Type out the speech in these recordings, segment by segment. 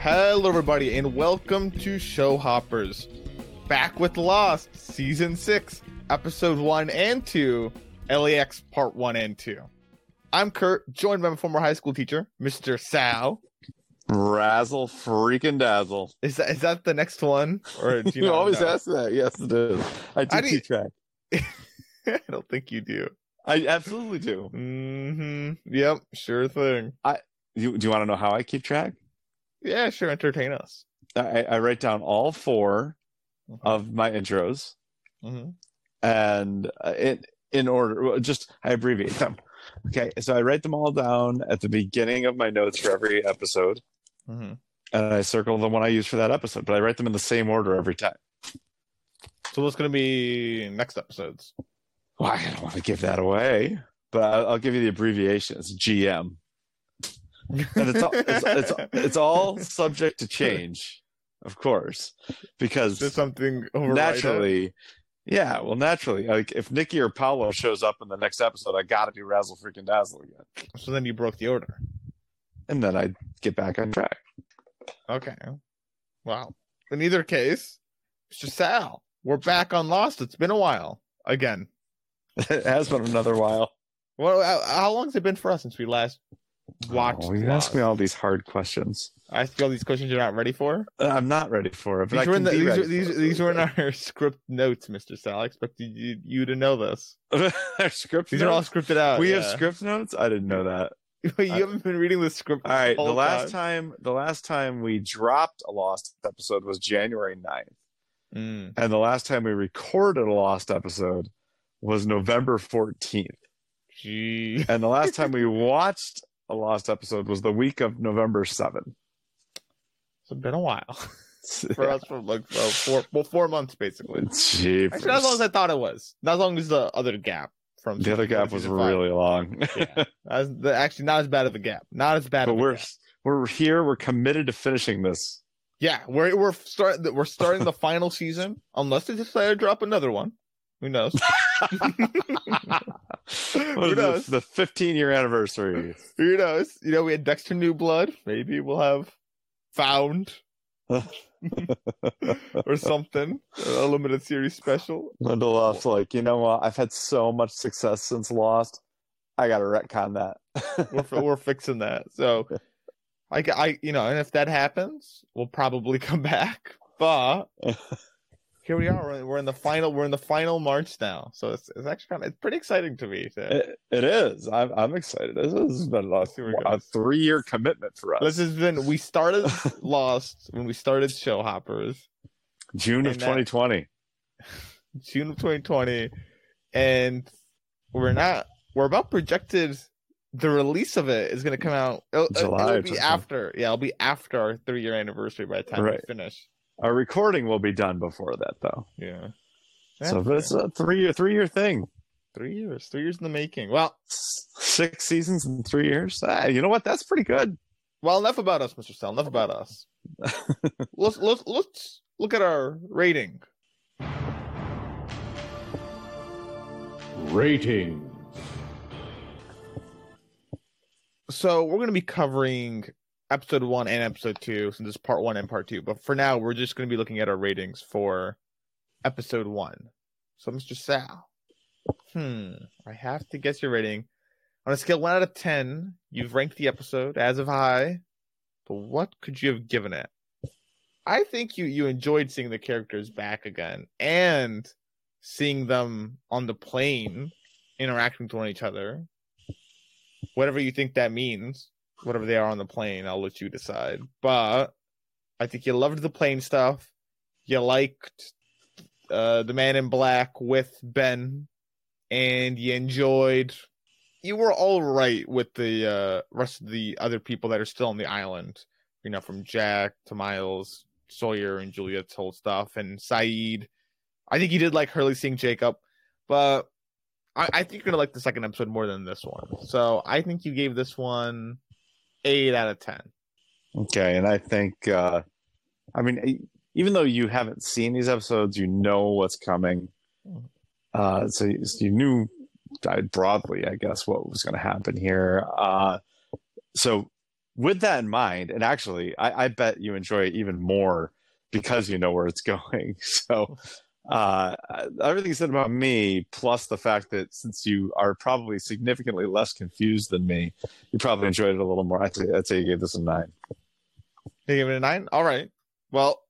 Hello, everybody, and welcome to Show Hoppers. Back with Lost, Season 6, Episode 1 and 2, LAX Part 1 and 2. I'm Kirt, joined by my former high school teacher, Mr. Sal. Razzle freaking dazzle. Is that, is that the next one? Or do you, You always know? ask that. Yes, it is. I do I keep track. I don't think you do. I absolutely do. hmm Yep, sure thing. You, do you want to know how I keep track? Yeah, sure, entertain us. I, I write down all four of my intros hmm and uh, in in order. Just I abbreviate them. Okay, so I write them all down at the beginning of my notes for every episode, hmm and I circle the one I use for that episode. But I write them in the same order every time. So what's going to be next episodes? Well, I don't want to give that away, but I'll, I'll give you the abbreviation. It's GM. And it's all, it's, it's, it's all subject to change, of course, because There's something it? naturally, yeah, well, naturally, like if Nikki or Paolo shows up in the next episode, I got to do Razzle freaking Dazzle again, So then you broke the order. and then I get back on track. Okay. Wow. In either case, Mr. Sal, we're back on Lost. It's been a while again. it has been another while. Well, how, how long has it been for us since we last watched? Oh, you Lost? ask me all these hard questions. I ask you all these questions you're not ready for. I'm not ready for it. These were, the, these, were, these, it. these were in our script notes, Mr. Sal. I expected you, you to know this. Our script These are all scripted out. we have script notes. I didn't know that. you haven't been reading the script. All right, the last time. time the last time we dropped a lost episode was January 9th. Mm. And the last time we recorded a lost episode was November 14th. Gee. And the last time we watched a lost episode was the week of November 7th. It's been a while for us for like uh, four, well, four months basically. Jeepers. Actually, not as long as I thought it was. Not as long as the other gap from the other gap was season five. really long. yeah. As the, actually not as bad of a gap. Not as bad. but of we're gap. we're here, we're committed to finishing this. yeah, we're we're starting we're starting the final season unless they decide to drop another one. Who knows? Is knows? this? The 15 year anniversary. Who knows? You know, we had Dexter New Blood. Maybe we'll have Found or something. A limited series special. Lindelof's like, you know what? I've had so much success since Lost. I got to retcon that. We're we're fixing that. So, I I you know, and if that happens, we'll probably come back. But here we are. We're, in the final. We're in the final March now. So it's it's actually kind of it's pretty exciting to me. To, It, it is. I'm, I'm excited. This has been a, a three year commitment for us. this has been. We started Lost when we started Show Hoppers. June of that- 2020. June of 2020, and we're not. We're about projected. The release of it is going to come out. It'll, July it'll be after. Yeah, it'll be after our three year anniversary by the time Right. we finish. Our recording will be done before that, though. Yeah. so, Yeah, but it's a three year three year thing. three years. Three years in the making. Well, Six seasons in three years. Ah, you know what? That's pretty good. well, enough about us, Mr. Sal. Enough about us. let's let's let's look at our rating. Rating. So we're going to be covering episode one and episode two, since it's part one and part two. But for now, we're just going to be looking at our ratings for episode one. So, Mr. Sal, hmm, I have to guess your rating. On a scale one out of ten, you've ranked the episode as of high, but what could you have given it? I think you you enjoyed seeing the characters back again and seeing them on the plane interacting with one each other whatever you think that means, whatever they are on the plane, I'll let you decide. But I think you loved the plane stuff. You liked uh, the man in black with Ben, and you enjoyed. You were all right with the uh, rest of the other people that are still on the island. You know, from Jack to Miles, Sawyer, and Juliet's whole stuff, and Sayid. I think you did like Hurley seeing Jacob, but I, I think you're gonna like the second episode more than this one. So I think you gave this one eight out of ten. Okay, and I think, uh, I mean, even though you haven't seen these episodes, you know what's coming. Uh, so, you, so you knew uh, broadly, I guess, what was going to happen here. Uh, so with that in mind, and actually, I, I bet you enjoy it even more because you know where it's going. So, uh, everything you said about me, plus the fact that since you are probably significantly less confused than me, you probably enjoyed it a little more. I'd say, I'd say you gave this a nine. You gave it a nine? All right. Well,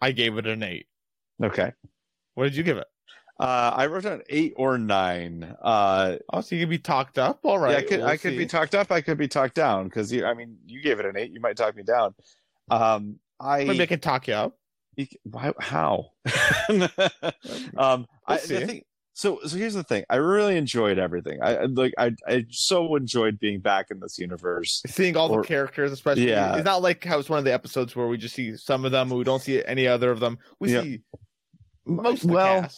I gave it an eight. Okay. What did you give it? Uh, I wrote down eight or nine. Uh, Oh, so you could be talked up. All right. yeah, I could, we'll I could be talked up. I could be talked down because I mean, you gave it an eight. You might talk me down. Um, I Maybe I can talk you up. You why, how? um, I, see. the thing, so, so here's the thing. I really enjoyed everything. I I- like. I, I so enjoyed being back in this universe. Seeing all Or- the characters, especially. Yeah. It's not like how it's one of the episodes where we just see some of them, we don't see any other of them. We Yeah. see most of the well,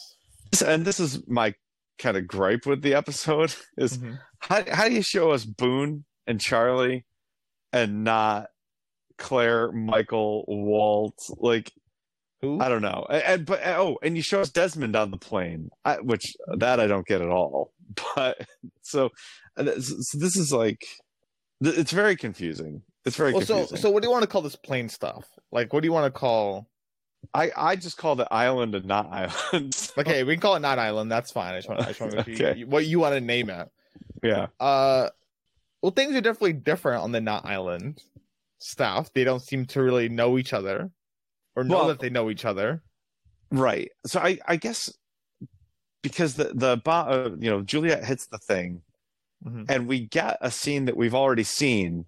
and this is my kind of gripe with the episode is Mhm. how how do you show us Boone and Charlie and not Claire, Michael, Walt? Like Who? I don't know. And, and- but oh, and you show us Desmond on the plane, I, which that I don't get at all. But so, this- so this is like, it's very confusing. It's very Well, so confusing. so what do you want to call this plane stuff? Like, what do you want to call? I I just call it island and not island. Okay, we can call it not island. That's fine. I just want, I just want to see Okay. what you want to name it. yeah, Uh, well, things are definitely different on the not island stuff. They don't seem to really know each other, or know Well- that they know each other. right. So I I guess because the the uh, you know Juliet hits the thing, Mhm. and we get a scene that we've already seen,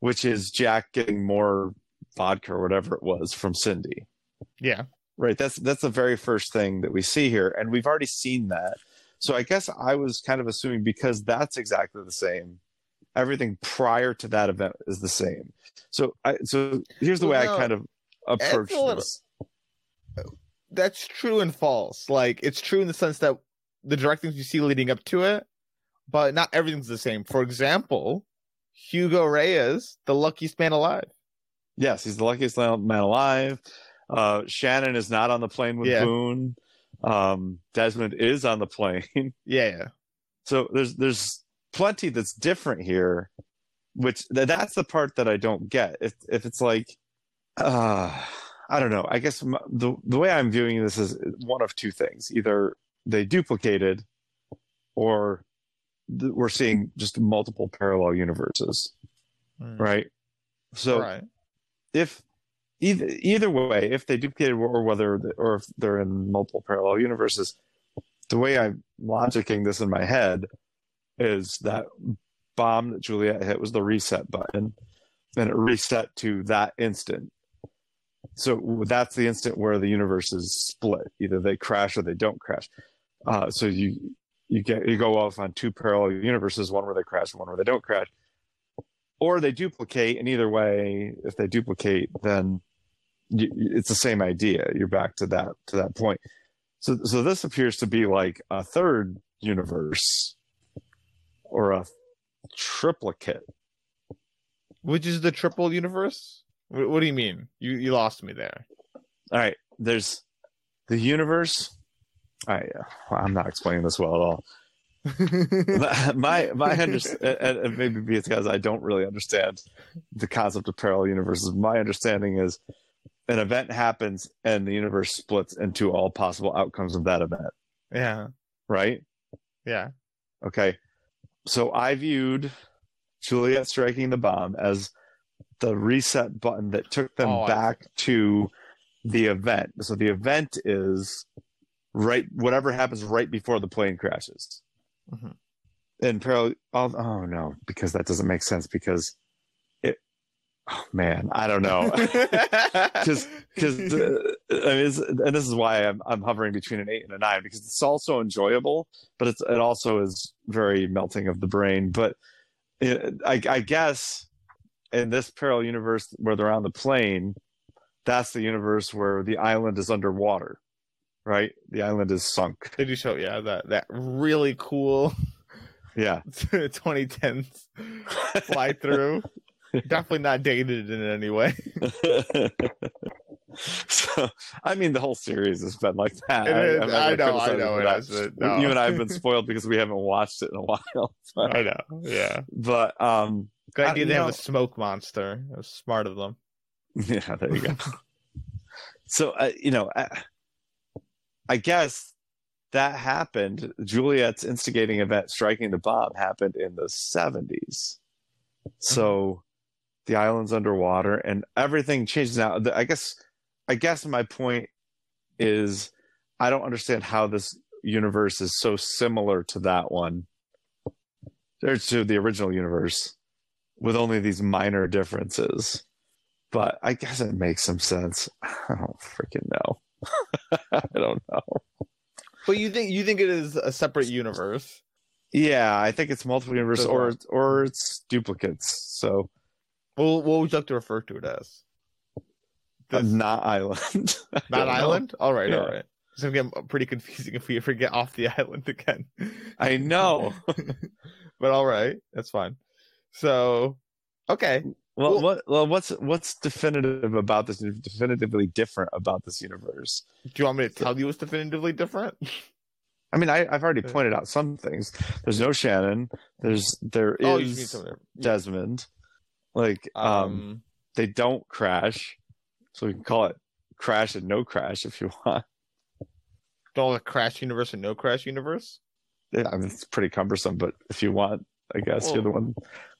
which is Jack getting more vodka or whatever it was from Cindy. Yeah, Right. That's that's the very first thing that we see here, and we've already seen that. So I guess I was kind of assuming because that's exactly the same. Everything prior to that event is the same. So I so here's the way Well, I kind of approach little- this. that's true and false. Like, it's true in the sense that the direct things you see leading up to it, but not everything's the same. For example, Hugo Reyes, the luckiest man alive. Yes, he's the luckiest man alive. Uh, Shannon is not on the plane with Yeah. Boone. Um, Desmond is on the plane. Yeah, yeah. So there's there's plenty that's different here, which th- that's the part that I don't get. If if it's like, uh, I don't know. I guess the the way I'm viewing this is one of two things: either they duplicated, or th- we're seeing just multiple parallel universes, Mm. right? So right. if either either way, if they duplicated or whether or if they're in multiple parallel universes, the way I'm logicking this in my head is that bomb that Juliet hit was the reset button, and it reset to that instant. So that's the instant where the universe is split. Either they crash or they don't crash. Uh, so you you get you go off on two parallel universes, one where they crash and one where they don't crash or they duplicate and either way if they duplicate then you, it's the same idea you're back to that to that point so so this appears to be like a third universe or a triplicate Which is the triple universe? What, what do you mean? You you lost me there. all right there's the universe I, uh, i'm not explaining this well at all my my understanding uh, uh, and maybe because I don't really understand the concept of parallel universes. My understanding is an event happens and the universe splits into all possible outcomes of that event. yeah, Right? yeah. Okay. So I viewed Juliet striking the bomb as the reset button that took them Oh, back to the event. So the event is right whatever happens right before the plane crashes. Mhm. And parallel oh, oh no, because that doesn't make sense because it oh man, I don't know. because because uh, I mean, and this is why I'm I'm hovering between an eight and a nine because it's also enjoyable, but it's it also is very melting of the brain. But it, I I guess in this parallel universe where they're on the plane, that's the universe where the island is underwater, right? The island is sunk. they do show yeah that that really cool Yeah, 2010s fly through. Definitely not dated in any way. so I mean, the whole series has been like that. It is. I'm not I gonna know, I know it has been. No. You and I have been spoiled because we haven't watched it in a while. But, I know. Yeah. but um, Good Uh, idea. you they have a smoke monster. It was smart of them. Yeah, there you go. so, uh, you know, I, I guess that happened. Juliet's instigating event, striking the bomb, happened in the 70s. So the island's underwater and everything changes now. The- I guess, I guess my point is I don't understand how this universe is so similar to that one, or to the original universe, with only these minor differences but I guess it makes some sense. I don't freaking know. I don't know. But you think you think it is a separate universe? Yeah, I think it's multiple universe or or it's duplicates. So Well, what would you like to refer to it as? This- not island. Not don't know. island. All right, Yeah. all right. It's gonna get pretty confusing if we ever get off the island again. I know. but all right, that's fine. So, okay, Well, Well- what well what's what's definitive about this? Definitively different about this universe. do you want me to tell you what's definitively different? I mean, I, I've already pointed out some things. There's no Shannon. There's there oh, is. Desmond. Like um, Um, they don't crash, so we can call it crash and no crash if you want. all the crash universe and no crash universe. Yeah, I mean, it's pretty cumbersome, but if you want, I guess Well, you're the one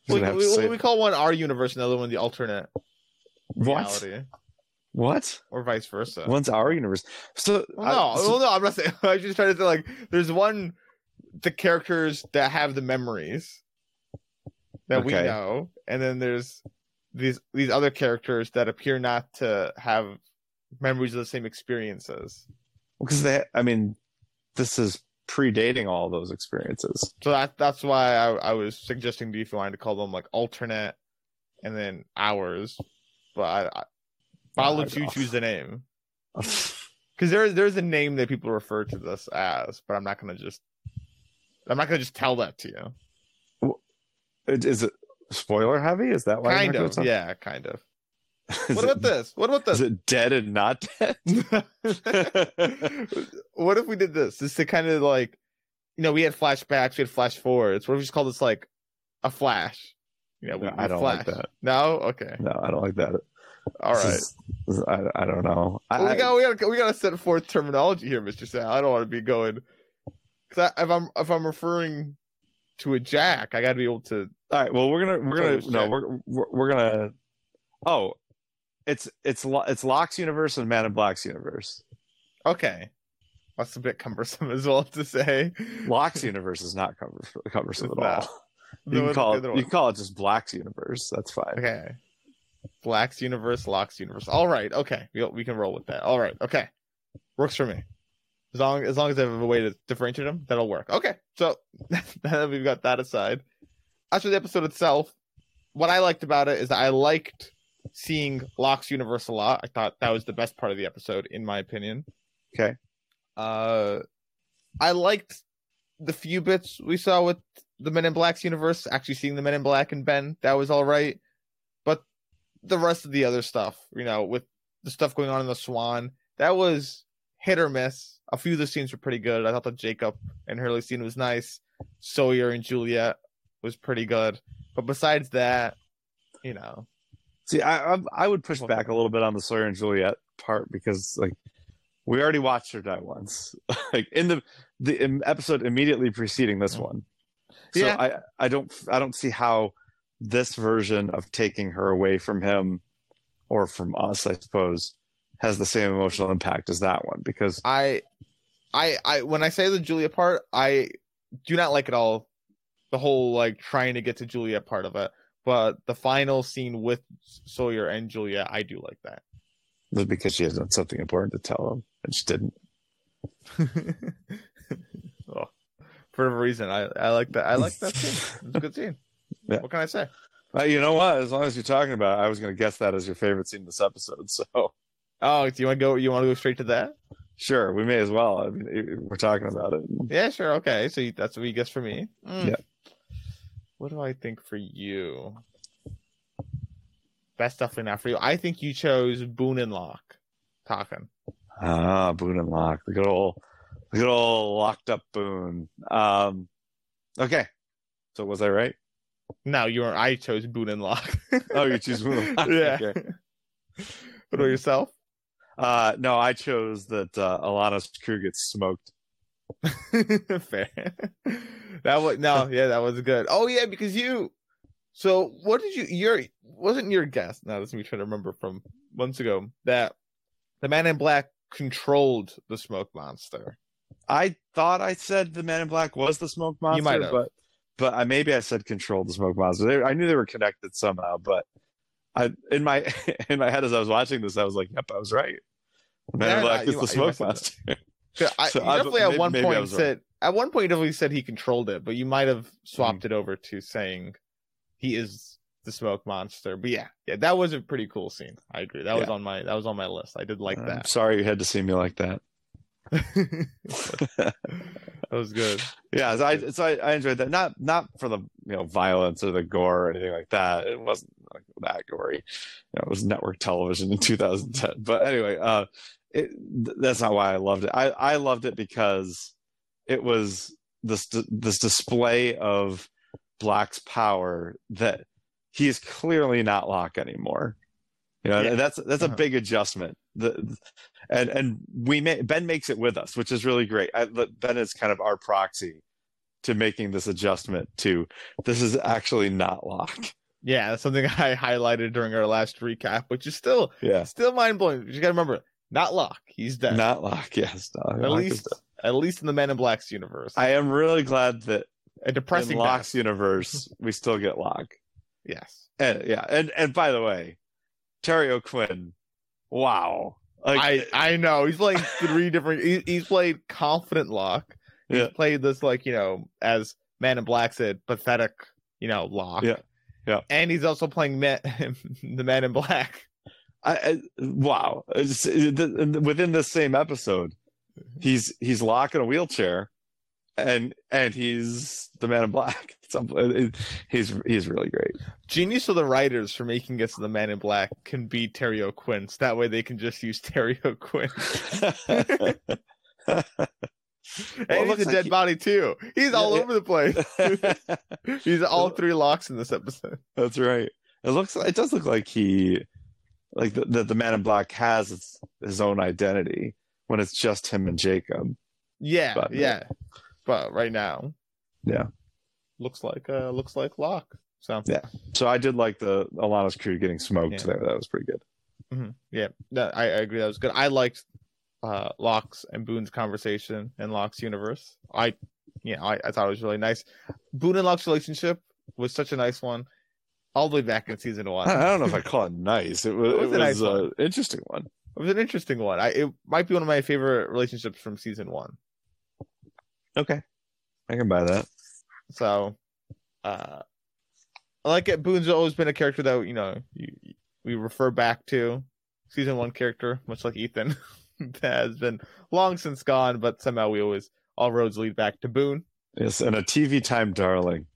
We, we, we call one our universe, another one the alternate what? reality, What? or vice versa. One's our universe. So, Well, I- no, so- well, no, I'm not saying. I'm just trying to say like, there's one, the characters that have the memories that we know, and then there's these these other characters that appear not to have memories of the same experiences. because they, I mean, this is predating all those experiences. So that that's why I, I was suggesting to you if you wanted to call them like alternate, and then ours, but I, I but I'll let you choose the name because there is there's a name that people refer to this as, but I'm not gonna just. I'm not gonna just tell that to you. Is it spoiler heavy? Is that why? kind of yeah kind of what about this what about Is this it dead and not dead? what if we did this just to kind of like you know we had flashbacks we had flash forwards what if we just call this like a flash you know we, No, I don't flash. like that. no okay No, I don't like that. all This right is- is- I, I don't know. I, we got we got we got to set forth terminology here mr sal i don't want to be going because if i'm if i'm referring to a jack i gotta be able to All right. Well, we're gonna we're gonna no we're, we're we're gonna. Oh, it's it's it's Locke's universe and Man in Black's universe. okay that's a bit cumbersome as well to say Locke's universe is not cumber- cumbersome at not. all. You can one- call it you can call it just Black's universe. That's fine. Okay. Black's universe, Locke's universe. All right. Okay. We, we can roll with that. All right. Okay. Works for me. As long as long as I have a way to differentiate them, that'll work. Okay. So now that we've got that aside, as for the episode itself, what I liked about it is that I liked seeing Locke's universe a lot. I thought that was the best part of the episode, in my opinion. Okay. Uh, I liked the few bits we saw with the Men in Black's universe. Actually, seeing the Men in Black and Ben, that was all right. But the rest of the other stuff, you know, with the stuff going on in the Swan, that was hit or miss. A few of the scenes were pretty good. I thought the Jacob and Hurley scene was nice. Sawyer and Juliet was pretty good. But besides that, you know, See, I, I I would push back a little bit on the Sawyer and Juliet part because like we already watched her die once, like in the the episode immediately preceding this one. So Yeah. I I don't I don't see how this version of taking her away from him or from us, I suppose, has the same emotional impact as that one because I, I, I, when I say the Juliet part, I do not like it all. The whole like trying to get to Juliet part of it, but the final scene with Sawyer and Julia, I do like that. it's because she has something important to tell him and she didn't. oh, for whatever reason, I, I like that. I like that scene. It's a good scene. Yeah. What can I say? Uh, you know what? As long as you're talking about, it, I was going to guess that as your favorite scene in this episode. So Oh, do you want to go? You want to go straight to that? sure, we may as well. I mean, we're talking about it. Yeah, sure. Okay, so that's what you guess for me. Mm. Yeah. What do I think for you? That's definitely not for you. I think you chose Boone and Locke talking. Ah, Boone and Locke, the good old, the good old locked up Boone. Um, okay, so was I right? No, you were. I chose Boone and Locke. Oh, you choose Boone and Locke. yeah. Okay. What about yourself? Uh, no, I chose that uh, Ilana's crew gets smoked. Fair. That was no, yeah, that was good. Oh yeah, because you. So what did you? Your wasn't your guess? Now let me try to remember from months ago that the Man in Black controlled the smoke monster. I thought I said the Man in Black was the smoke monster, might have. but but I maybe I said control the smoke monster. They, I knew they were connected somehow, but I in my in my head as I was watching this, I was like, "Yep, I was right." The Man Yeah, in Black you- is the smoke monster. 'Cause I, So definitely at one point right. said at one point you definitely said he controlled it, but you might have swapped Mm-hmm. it over to saying he is the smoke monster. But yeah, yeah, that was a pretty cool scene. I agree. That was on my that was on my list. I did like I'm that. sorry you had to see me like that. that was good. Yeah, so I so I, I enjoyed that. Not not for the you know violence or the gore or anything like that. It wasn't like that gory. You know, it was network television in 2010. But anyway, uh, it, that's not why I loved it. I I loved it because it was this this display of Black's power that he is clearly not Locke anymore. You know, Yeah. that's that's Uh-huh. a big adjustment. The and and we may, Ben makes it with us, which is really great. I, ben is kind of our proxy to making this adjustment to this is actually not Locke. Yeah, that's something I highlighted during our last recap, which is still Yeah, still mind blowing. You gotta remember, not Locke. He's dead. not Locke. Yes, no, at Locke least at least in the Men in Black's universe. I am really glad that a depressing in Locke's death. universe we still get Locke. Yes. And yeah, and and by the way, Terry O'Quinn, wow, like, I I know he's playing three different. He, he's played confident Locke. He's Yeah. played this like you know as Man in Black said, pathetic you know Locke. Yeah. Yeah. And he's also playing man, the Man in Black. I, I wow, It's- it- th- within this same episode, mm-hmm. he's he's Locke in a wheelchair, and and he's the Man in Black. It- He's he's really great. Genius of the writers for making us the Man in Black can be Terry O'Quinn. So that way they can just use Terry O'Quinn. Well, and he's a like dead he- body too. He's all Yeah, over the place. he's all three locks in this episode. That's right. It looks. It does look like he, like the the, the Man in Black has his, his own identity when it's just him and Jacob. Yeah, But- yeah. But right now, Yeah. looks like uh looks like Locke. So Yeah. So I did like the Ilana's crew getting smoked Yeah. there. That was pretty good. mhm, yeah, no, I, I agree. That was good. I liked uh Locke's and Boone's conversation in Locke's universe. I, yeah, I, I thought it was really nice. Boone and Locke's relationship was such a nice one, all the way back in season one. I, don't know if I call it nice. It was, It it was was, nice an interesting one. It was an interesting one. I it might be one of my favorite relationships from season one. Okay, I can buy that. So, uh, I like it. Boone's always been a character that you know you, we refer back to season one character, much like Ethan, that has been long since gone, but somehow we always all roads lead back to Boone. Yes, and a TV time darling.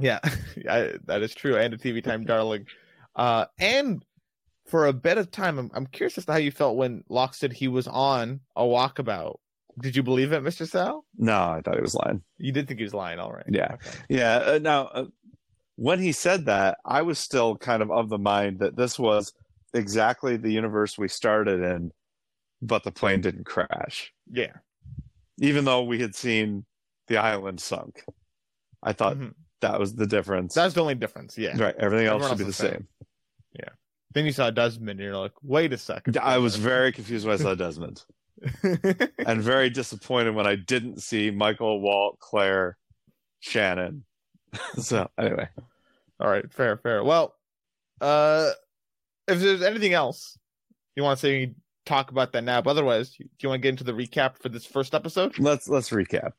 Yeah, I, that is true, and a TV time darling. Uh, and for a bit of time, I'm, I'm curious as to how you felt when Locke said he was on a walkabout. Did you believe it, Mister Sal? No, I thought he was lying. You did think he was lying, all right? Yeah. Okay. Yeah. Uh, now, uh, when he said that, I was still kind of of the mind that this was exactly the universe we started in, but the plane didn't crash, Yeah. even though we had seen the island sunk. I thought Mhm. That was the difference. That's the only difference. Yeah. right. Everything else Everyone should be the same. same. Then you saw Desmond, and you're like, wait a second. I was very confused when I saw Desmond, and very disappointed when I didn't see Michael, Walt, Claire, Shannon. so anyway, All right, fair, fair. Well, uh, if there's anything else you want to say, talk about that now. But otherwise, do you want to get into the recap for this first episode? let's let's recap.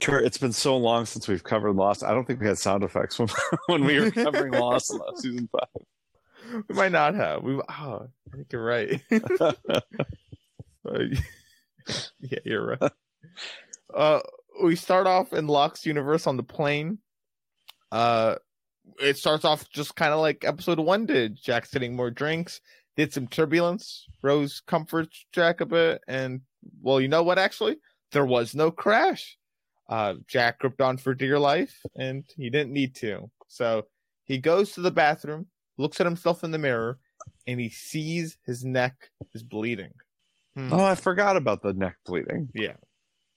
Kirt, it's been so long since we've covered Lost. I don't think we had sound effects when, when we were covering Lost last season five. We might not have. We, oh, I think you're right. Uh, yeah, you're right. Uh, we start off in Locke's universe on the plane. Uh, it starts off just kind of like episode one did. Jack's getting more drinks. did some turbulence. Rose comforts Jack a bit, and well, you know what? Actually, there was no crash. Uh, Jack gripped on for dear life, and he didn't need to. So he goes to the bathroom, looks at himself in the mirror, and he sees his neck is bleeding. Hmm. Oh, I forgot about the neck bleeding. Yeah.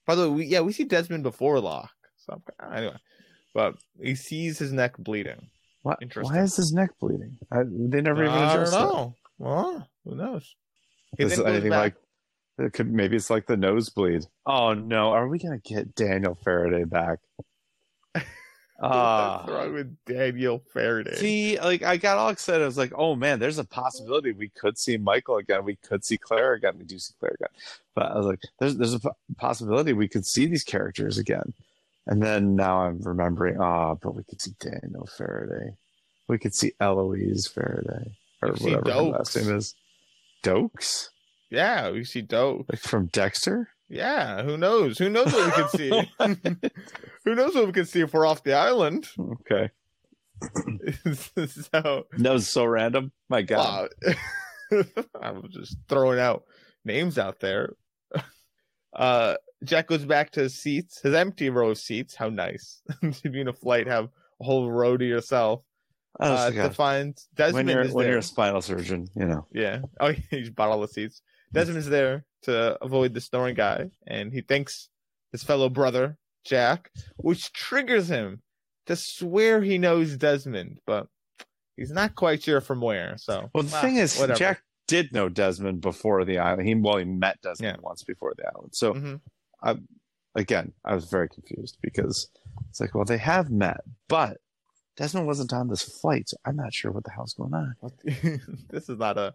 By the way, we, yeah, we see Desmond before Locke. So I'm, anyway, but he sees his neck bleeding. What? Interesting. Why is his neck bleeding? I, they never even I don't addressed it. know. Well, who knows? He Is anything back- like it could maybe it's like the nosebleed. Oh no, are we gonna get Daniel Faraday back? What's Ah, wrong with Daniel Faraday? see, like I got all excited. I was like, oh man, there's a possibility we could see Michael again. We could see Claire again. We do see Claire again, but I was like, there's there's a possibility we could see these characters again. And then now I'm remembering, ah, but we could see Daniel Faraday. We could see Eloise Faraday or You see whatever her last name is. Doakes, yeah, we see dope. like from Dexter. Yeah, who knows? Who knows what we can see? who knows what we can see if we're off the island? Okay. so, That was so random. My God. wow. I'm just throwing out names out there. Uh, Jack goes back to his seats, his empty row of seats. How nice to be in a flight, have a whole row to yourself. Uh, to find Desmond when you're is when there. you're a spinal surgeon, you know. Yeah. Oh, he just bought all the seats. Desmond's there to avoid the snoring guy, and he thanks his fellow brother, Jack, which triggers him to swear he knows Desmond, but he's not quite sure from where. So, Well, the ah, thing is, whatever. Jack did know Desmond before the island. He well, he met Desmond Yeah. once before the island. So Mhm. again, I was very confused because it's like, well, they have met, but Desmond wasn't on this flight, so I'm not sure what the hell's going on. this is not a,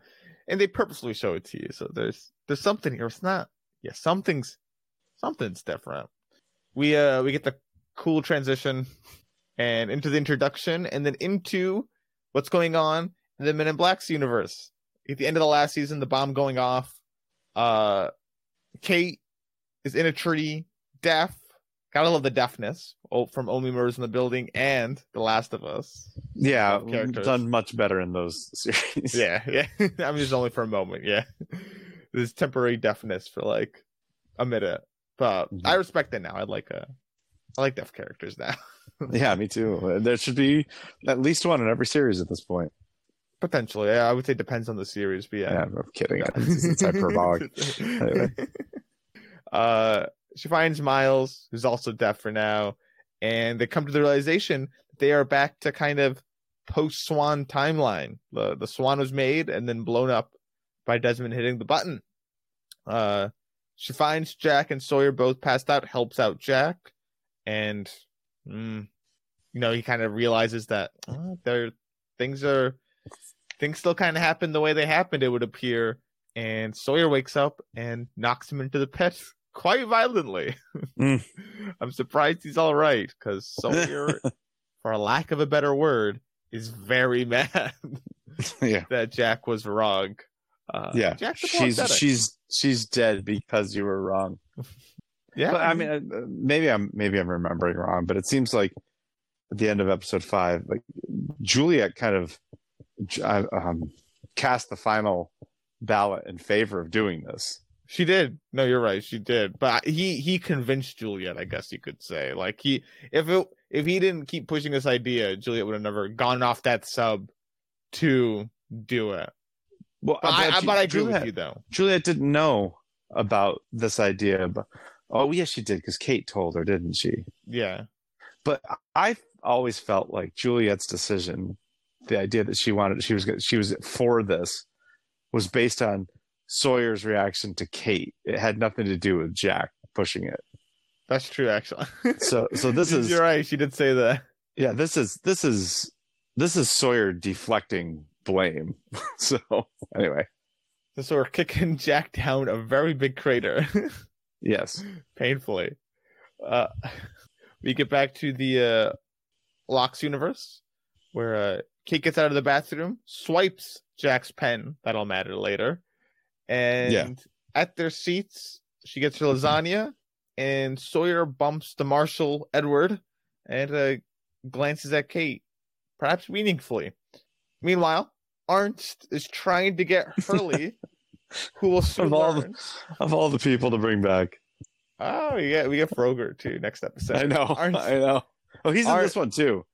and they purposely show it to you. So there's there's something here. It's not. Yeah, something's something's different. We uh we get the cool transition and into the introduction, and then into what's going on in the Men in Black's universe. At the end of the last season, the bomb going off. Uh, Kate is in a tree, deaf. Gotta love the deafness oh, from Only Murders in the building and The Last of Us. Yeah, done much better in those series. Yeah, yeah. I mean, it's only for a moment. Yeah, there's temporary deafness for like a minute, but Mhm. I respect it now. I like a, I like deaf characters now. yeah, me too. There should be at least one in every series at this point. Potentially, yeah, I would say depends on the series, but Yeah, yeah. I'm kidding. It's, it's hyperbolic. Anyway. Uh, she finds Miles, who's also deaf for now, and they come to the realization that they are back to kind of post Swan timeline. The the Swan was made and then blown up by Desmond hitting the button. Uh, she finds Jack and Sawyer both passed out, helps out Jack, and mm, you know he kind of realizes that uh, there things are things still kind of happen the way they happened. It would appear, and Sawyer wakes up and knocks him into the pit quite violently. Mm. I'm surprised he's all right because Sawyer, for a lack of a better word, is very mad yeah, that Jack was wrong. Uh, yeah. Jack's She's she's she's dead because you were wrong. yeah. But I mean, uh, maybe I'm maybe I'm remembering wrong, but it seems like at the end of episode five, like Juliet kind of uh, um, cast the final ballot in favor of doing this. She did. No, you're right. She did. But he he convinced Juliet. I guess you could say. Like he, if it if he didn't keep pushing this idea, Juliet would have never gone off that sub to do it. Well, But I, I, but I agree Juliet, with you though. Juliet didn't know about this idea, but oh yes, she did because Kate told her, didn't she? Yeah. But I always felt like Juliet's decision, the idea that she wanted, she was she was for this, was based on Sawyer's reaction to Kate. It had nothing to do with Jack pushing it. That's true, actually. So so this is You're right. She did say that. yeah this is this is this is Sawyer deflecting blame. so anyway, So we're kicking Jack down a very big crater, yes, painfully. Uh, we get back to the uh, Locke's universe, where uh, Kate gets out of the bathroom, swipes Jack's pen. That'll matter later. And Yeah. at their seats, she gets her lasagna, and Sawyer bumps the Marshal Edward and uh, glances at Kate, perhaps meaningfully. Meanwhile, Arzt is trying to get Hurley, who will soon Of all the- Of all the people to bring back, Oh, we get we get Frogurt too next episode. I know, Arzt- I know. Oh, he's in this one too.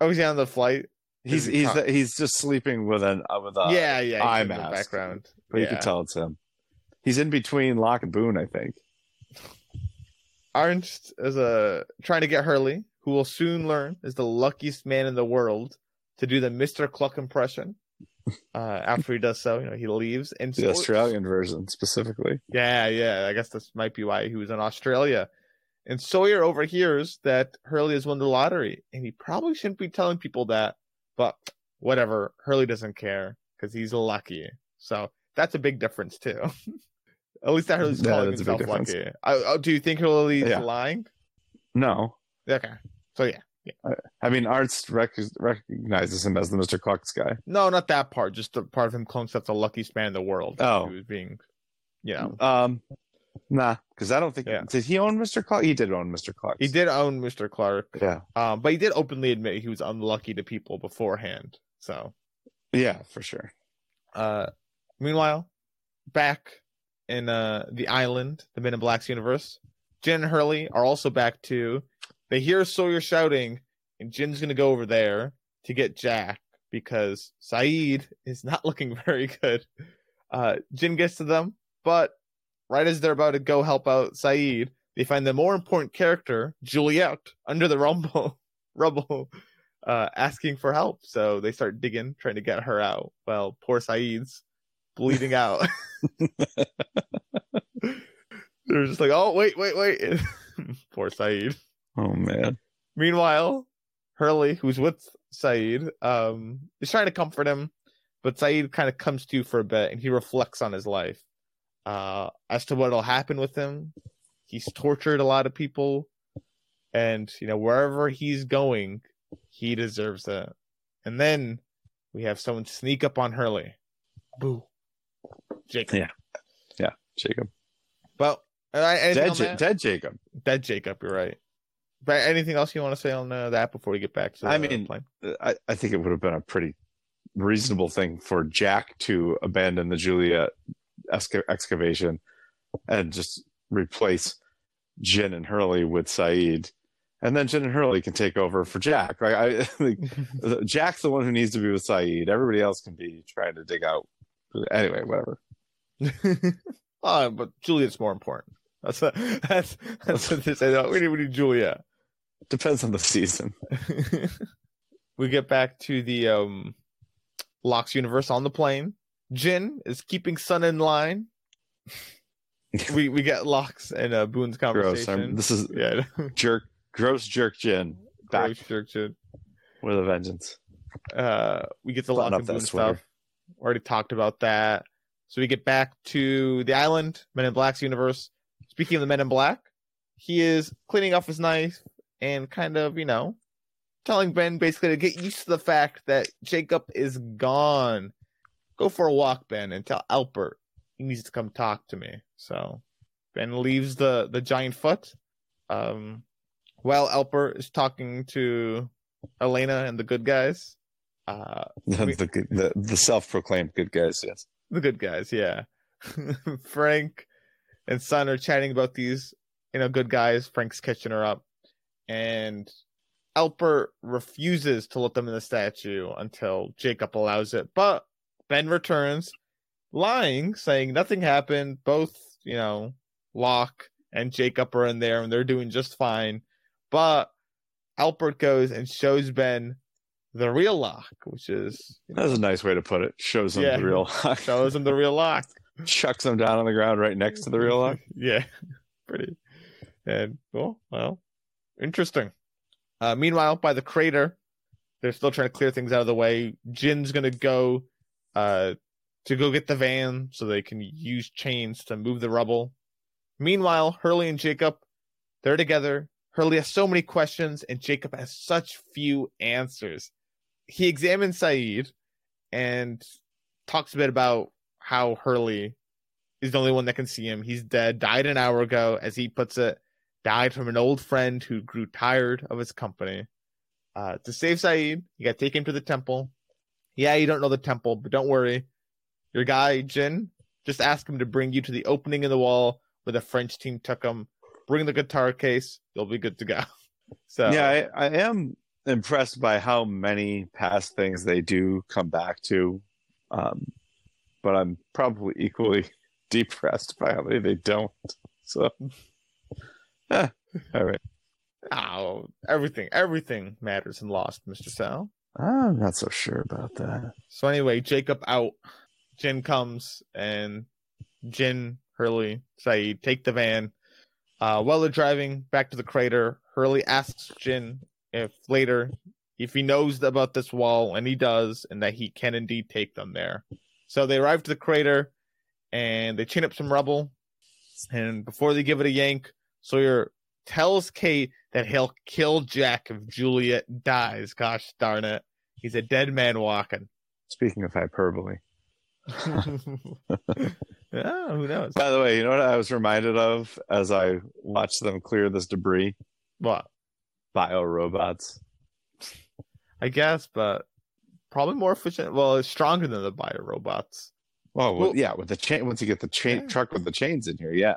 Oh, he's on the flight. He's he's co- he's just sleeping with an uh, with a yeah, yeah. eye the mask. background. But you can tell it's him. He's in between Locke and Boone, I think. Arzt is a trying to get Hurley, who will soon learn is the luckiest man in the world to do the Mister Cluck impression. Uh, after he does so, you know he leaves and The so- Australian version specifically. Yeah, yeah. I guess this might be why he was in Australia. And Sawyer overhears that Hurley has won the lottery, and he probably shouldn't be telling people that, but whatever. Hurley doesn't care because he's lucky. So that's a big difference too. At least that Hurley's Yeah, calling himself lucky. I, oh, do you think Hurley's Yeah. lying? No. Okay. So yeah. yeah. I mean, Arzt rec- recognizes him as the Mr. Clucks guy. No, not that part. Just the part of him calling himself the luckiest man in the world. Oh. He was being, you know. Um, nah, because I don't think. Yeah. Did he own Mr. Cluck? He did own Mr. Cluck. He did own Mr. Cluck. Yeah. Um, but he did openly admit he was unlucky to people beforehand. So, Yeah, for sure. uh, meanwhile, back in uh the island, the Men in Black's universe, Jin and Hurley are also back too. They hear Sawyer shouting, and Jin's gonna go over there to get Jack because Sayid is not looking very good. Uh, Jin gets to them, but right as they're about to go help out Sayid, they find the more important character, Juliet, under the rumble, rubble, uh, asking for help. So they start digging, trying to get her out. Well, poor Sayid's bleeding out. They're just like, oh, wait, wait, wait. poor Sayid. Oh man. Meanwhile, Hurley, who's with Sayid, um, is trying to comfort him, but Sayid kind of comes to for a bit and he reflects on his life. Uh, as to what'll happen with him, he's tortured a lot of people, and you know, wherever he's going, he deserves it. And then we have someone sneak up on Hurley. Boo. Jacob. Yeah. Yeah, Jacob. Well, uh, Dead, on Ja- dead Jacob. Dead Jacob, you're right. But anything else you want to say on uh, that before we get back to the I mean, plane? I, I think it would have been a pretty reasonable thing for Jack to abandon the Juliet exca- excavation and just replace Jin and Hurley with Sayid. And then Jin and Hurley can take over for Jack. Right? I, like, Jack's the one who needs to be with Sayid. Everybody else can be trying to dig out. Anyway, whatever. oh, but Juliet's more important. That's a, that's that's what they say. We need we need Juliet. Depends on the season. we get back to the um Locke's universe on the plane. Jin is keeping Sun in line. we we get Locke's and uh, Boone's Gross. conversation. I'm, this is yeah, jerk, gross jerk Jin back gross jerk Jin. with a vengeance. uh we get the Button lock and sweater. stuff. Already talked about that. So we get back to the island, Men in Black's universe. Speaking of the Men in Black, he is cleaning off his knife and kind of, you know, telling Ben basically to get used to the fact that Jacob is gone. Go for a walk, Ben, and tell Alpert he needs to come talk to me. So Ben leaves the the giant foot. Um while Alpert is talking to Ilana and the good guys. Uh The, We- the, the, the self-proclaimed good guys. Yes. the good guys, yeah. Frank and Sun are chatting about these, you know, good guys. Frank's catching her up, and Alpert refuses to let them in the statue until Jacob allows it. But Ben returns, lying, saying nothing happened. Both, you know, Locke and Jacob are in there, and they're doing just fine. But Alpert goes and shows Ben the real Locke, which is you know, That's a nice way to put it. Shows him Yeah. the real Locke. shows him the real Locke. chucks him down on the ground right next to the real Locke. yeah, pretty. And well, well, interesting. Uh, meanwhile, by the crater, they're still trying to clear things out of the way. Jin's gonna go uh, to go get the van so they can use chains to move the rubble. Meanwhile, Hurley and Jacob, they're together. Hurley has so many questions, and Jacob has such few answers. He examines Sayid and talks a bit about how Hurley is the only one that can see him. He's dead, died an hour ago, as he puts it, died from an old friend who grew tired of his company. Uh, to save Sayid, he got taken to the temple. Yeah, you don't know the temple, but don't worry. Your guy, Jin, just ask him to bring you to the opening in the wall where the French team took him. Bring the guitar case. You'll be good to go. So Yeah, I, I am impressed by how many past things they do come back to. Um, but I'm probably equally depressed by how many they don't. So, eh, all right. oh, everything, everything matters in Lost, Mister Sal. I'm not so sure about that. So anyway, Jacob out. Jin comes and Jin, Hurley, Sayid take the van. Uh, while they're driving back to the crater, Hurley asks Jin if later if he knows about this wall, and he does, and that he can indeed take them there. So they arrive to the crater, and they chain up some rubble. And before they give it a yank, Sawyer tells Kate that he'll kill Jack if Juliet dies. Gosh darn it, he's a dead man walking. Speaking of hyperbole. yeah, who knows? By the way, you know what I was reminded of as I watched them clear this debris? What? Bio robots. I guess, but probably more efficient. Well, it's stronger than the bio robots. Oh well, Well- yeah, with the chain. Once you get the chain Yeah. truck with the chains in here, yeah.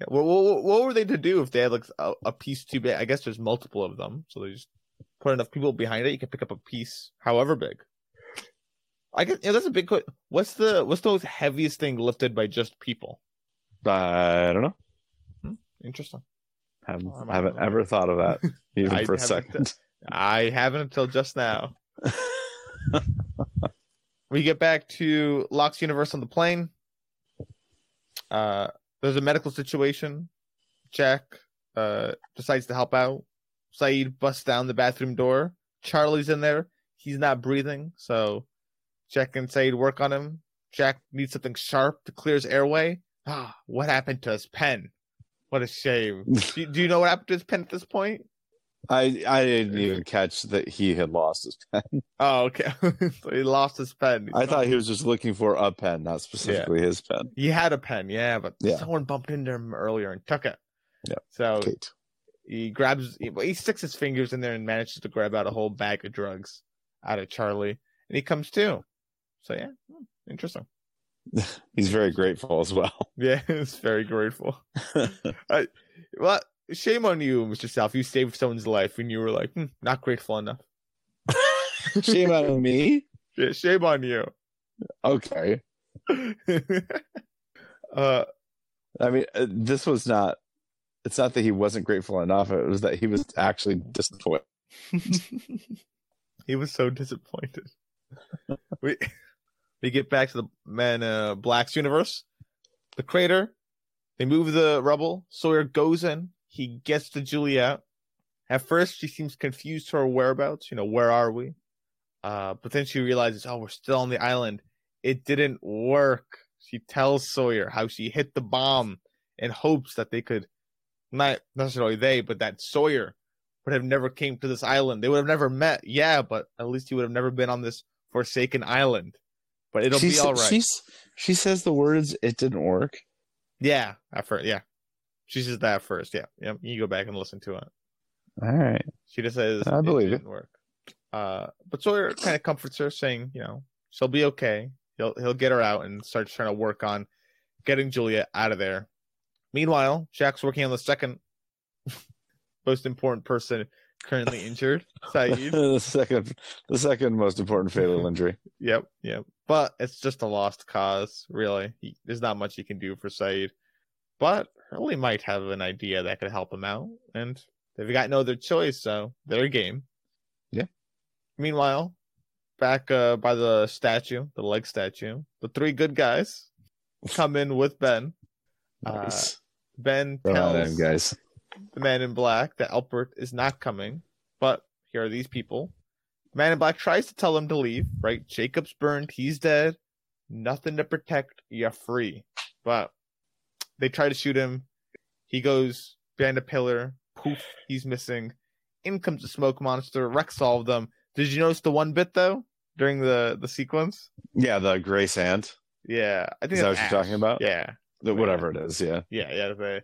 Yeah, what, what, what were they to do if they had like a, a piece too big? I guess there's multiple of them, so they just put enough people behind it. You can pick up a piece, however big. I guess yeah, that's a big. que- What's the what's the most heaviest thing lifted by just people? I don't know. Interesting. Haven't, Oh, I'm- haven't ever thought of that even for a second. I haven't until just now. we get back to Locke's universe on the plane. Uh, there's a medical situation. Jack uh, decides to help out. Sayid busts down the bathroom door. Charlie's in there. He's not breathing, so Jack and Sayid work on him. Jack needs something sharp to clear his airway. Ah, what happened to his pen? What a shame. do, do you know what happened to his pen at this point? I I didn't even catch that he had lost his pen. Oh, okay. so he lost his pen. I thought he was just looking for a pen, not specifically his pen. he had a pen, yeah, but Yeah. someone bumped into him earlier and took it. Yeah. So Kate. he grabs, he, he sticks his fingers in there and manages to grab out a whole bag of drugs out of Charlie, and he comes to. So yeah, hmm, interesting. He's very grateful as well. Yeah, he's very grateful. Well, shame on you, Mr. Sal. You saved someone's life, and you were like, hmm, not grateful enough. Shame on me. Yeah, shame on you. Okay. uh, I mean, uh, this was not. It's not that he wasn't grateful enough. It was that he was actually disappointed. he was so disappointed. we we get back to the Man uh, Black's universe. The crater. They move the rubble. Sawyer goes in. He gets to Juliet. At first, she seems confused to her whereabouts. You know, where are we? Uh, but then she realizes, oh, we're still on the island. It didn't work. She tells Sawyer how she hit the bomb in hopes that they could, not necessarily they, but that Sawyer would have never came to this island. They would have never met. Yeah, but at least he would have never been on this forsaken island. But it'll She be all right. She's, she says the words, "It didn't work." Yeah, at first, yeah. She says that first. Yeah, yeah. You go back and listen to it. All right. She just says I believe it. didn't work. Uh, but Sawyer kind of comforts her, saying, you know, she'll be okay. He'll he'll get her out and starts trying to work on getting Julia out of there. Meanwhile, Jack's working on the second most important person currently injured, Sayid. the second, the second most important fatal injury. Yep, yep. But it's just a lost cause, really. He, there's not much he can do for Sayid. But Hurley might have an idea that could help him out, and they've got no other choice, so they're game. Yeah. Meanwhile, back uh, by the statue, the leg statue, the three good guys come in with Ben. Uh, Nice. Ben Throw tells guys. the man in black that Albert is not coming, but here are these people. The man in black tries to tell them to leave, right? Jacob's burned, he's dead, nothing to protect, you're free. But they try to shoot him. He goes behind a pillar, poof, he's missing. In comes the smoke monster, wrecks all of them. Did you notice the one bit though during the the sequence? Yeah, the gray sand. Yeah, I think Is that that's what you're talking about? Yeah, The, whatever it is. Yeah. yeah, yeah. The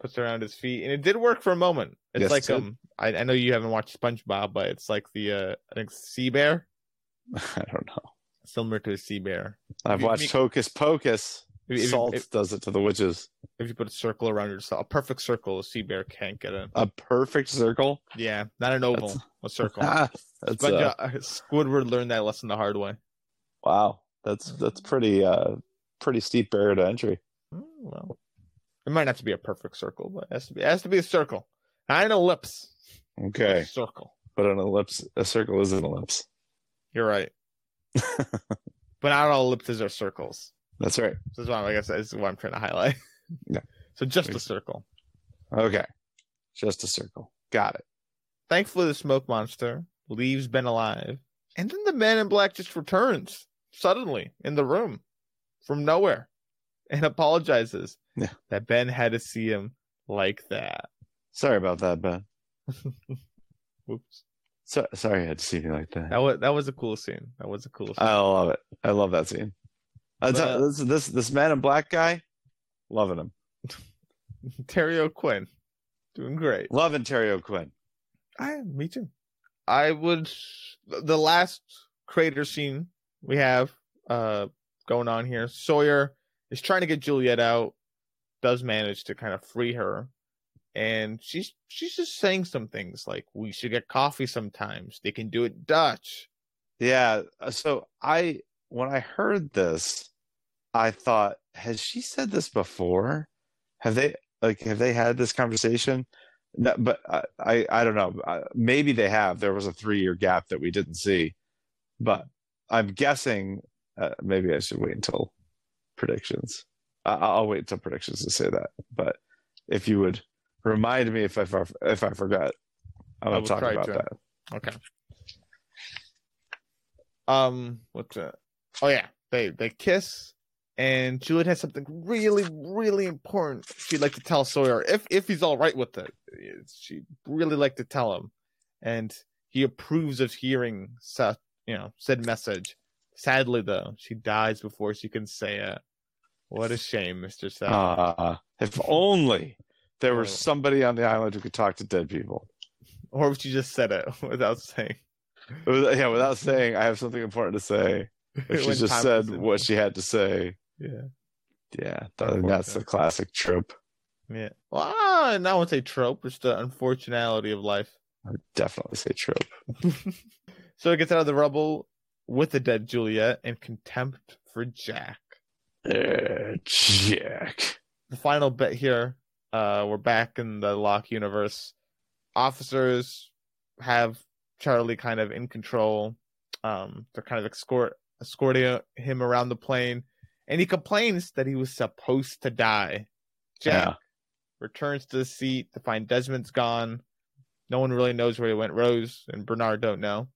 puts it around his feet, and it did work for a moment. It's Yes, like it um, I, I know you haven't watched SpongeBob, but it's like the uh, I think sea bear. I don't know. similar to a sea bear. I've you- watched you- Hocus Pocus. If, Salt if- does it to the witches. if you put a circle around yourself, a perfect circle, a sea bear can't get in. A perfect circle. Yeah, not an oval, That's- a circle. That's But uh, uh, Squidward learned that lesson the hard way. wow. That's that's pretty uh pretty steep barrier to entry. Oh, well, it might not have to be a perfect circle, but it has to be, it has to be a circle, not an ellipse. Okay, circle. but an ellipse, a circle is an ellipse. You're right. but not all ellipses are circles. That's right. This is what I guess this is what I'm trying to highlight. Yeah. So just a circle. Okay, just a circle. Got it. Thankfully, the smoke monster leaves Ben alive, and then the man in black just returns suddenly in the room from nowhere and apologizes Yeah. that Ben had to see him like that. Sorry about that, Ben. Whoops. So, sorry I had to see you like that. That was that was a cool scene. That was a cool scene. I love it. I love that scene. Tell- But- this this this man in black guy, loving him, Terry O'Quinn doing great. loving Terry O'Quinn. I me too. I would the last crater scene we have uh going on here. Sawyer is trying to get Juliet out, does manage to kind of free her, and she's she's just saying some things like we should get coffee sometimes. They can do it Dutch. Yeah. uh, So I when I heard this, I thought, has she said this before? Have they like have they had this conversation? No, but I, I I don't know. Uh, Maybe they have. There was a three year gap that we didn't see, but I'm guessing. Uh, maybe I should wait until predictions. I I'll wait until predictions to say that. But if you would remind me if I if I forgot, I I will will talk about that. Okay. Um, what's that? Oh yeah, they they kiss, and Juliet has something really, really important she'd like to tell Sawyer if if he's all right with it. She'd really like to tell him, and he approves of hearing such you know said message. Sadly, though, she dies before she can say it. What a shame, Mister Seth. Uh, if only there Oh. was somebody on the island who could talk to dead people. or if she just said it without saying. Yeah, without saying, I have something important to say. If she just said what she had to say, Yeah. yeah, th- that's the classic trope. Yeah. Well, I wouldn't say trope. It's the unfortunality of life. I would definitely say trope. so he gets out of the rubble with the dead Juliet and contempt for Jack. Uh, Jack. The final bit here. Uh, we're back in the Locke universe. Officers have Charlie kind of in control. Um, they're kind of escort escorting him around the plane, and he complains that he was supposed to die. Jack Yeah. returns to the seat to find Desmond's gone. No one really knows where he went. Rose and Bernard don't know.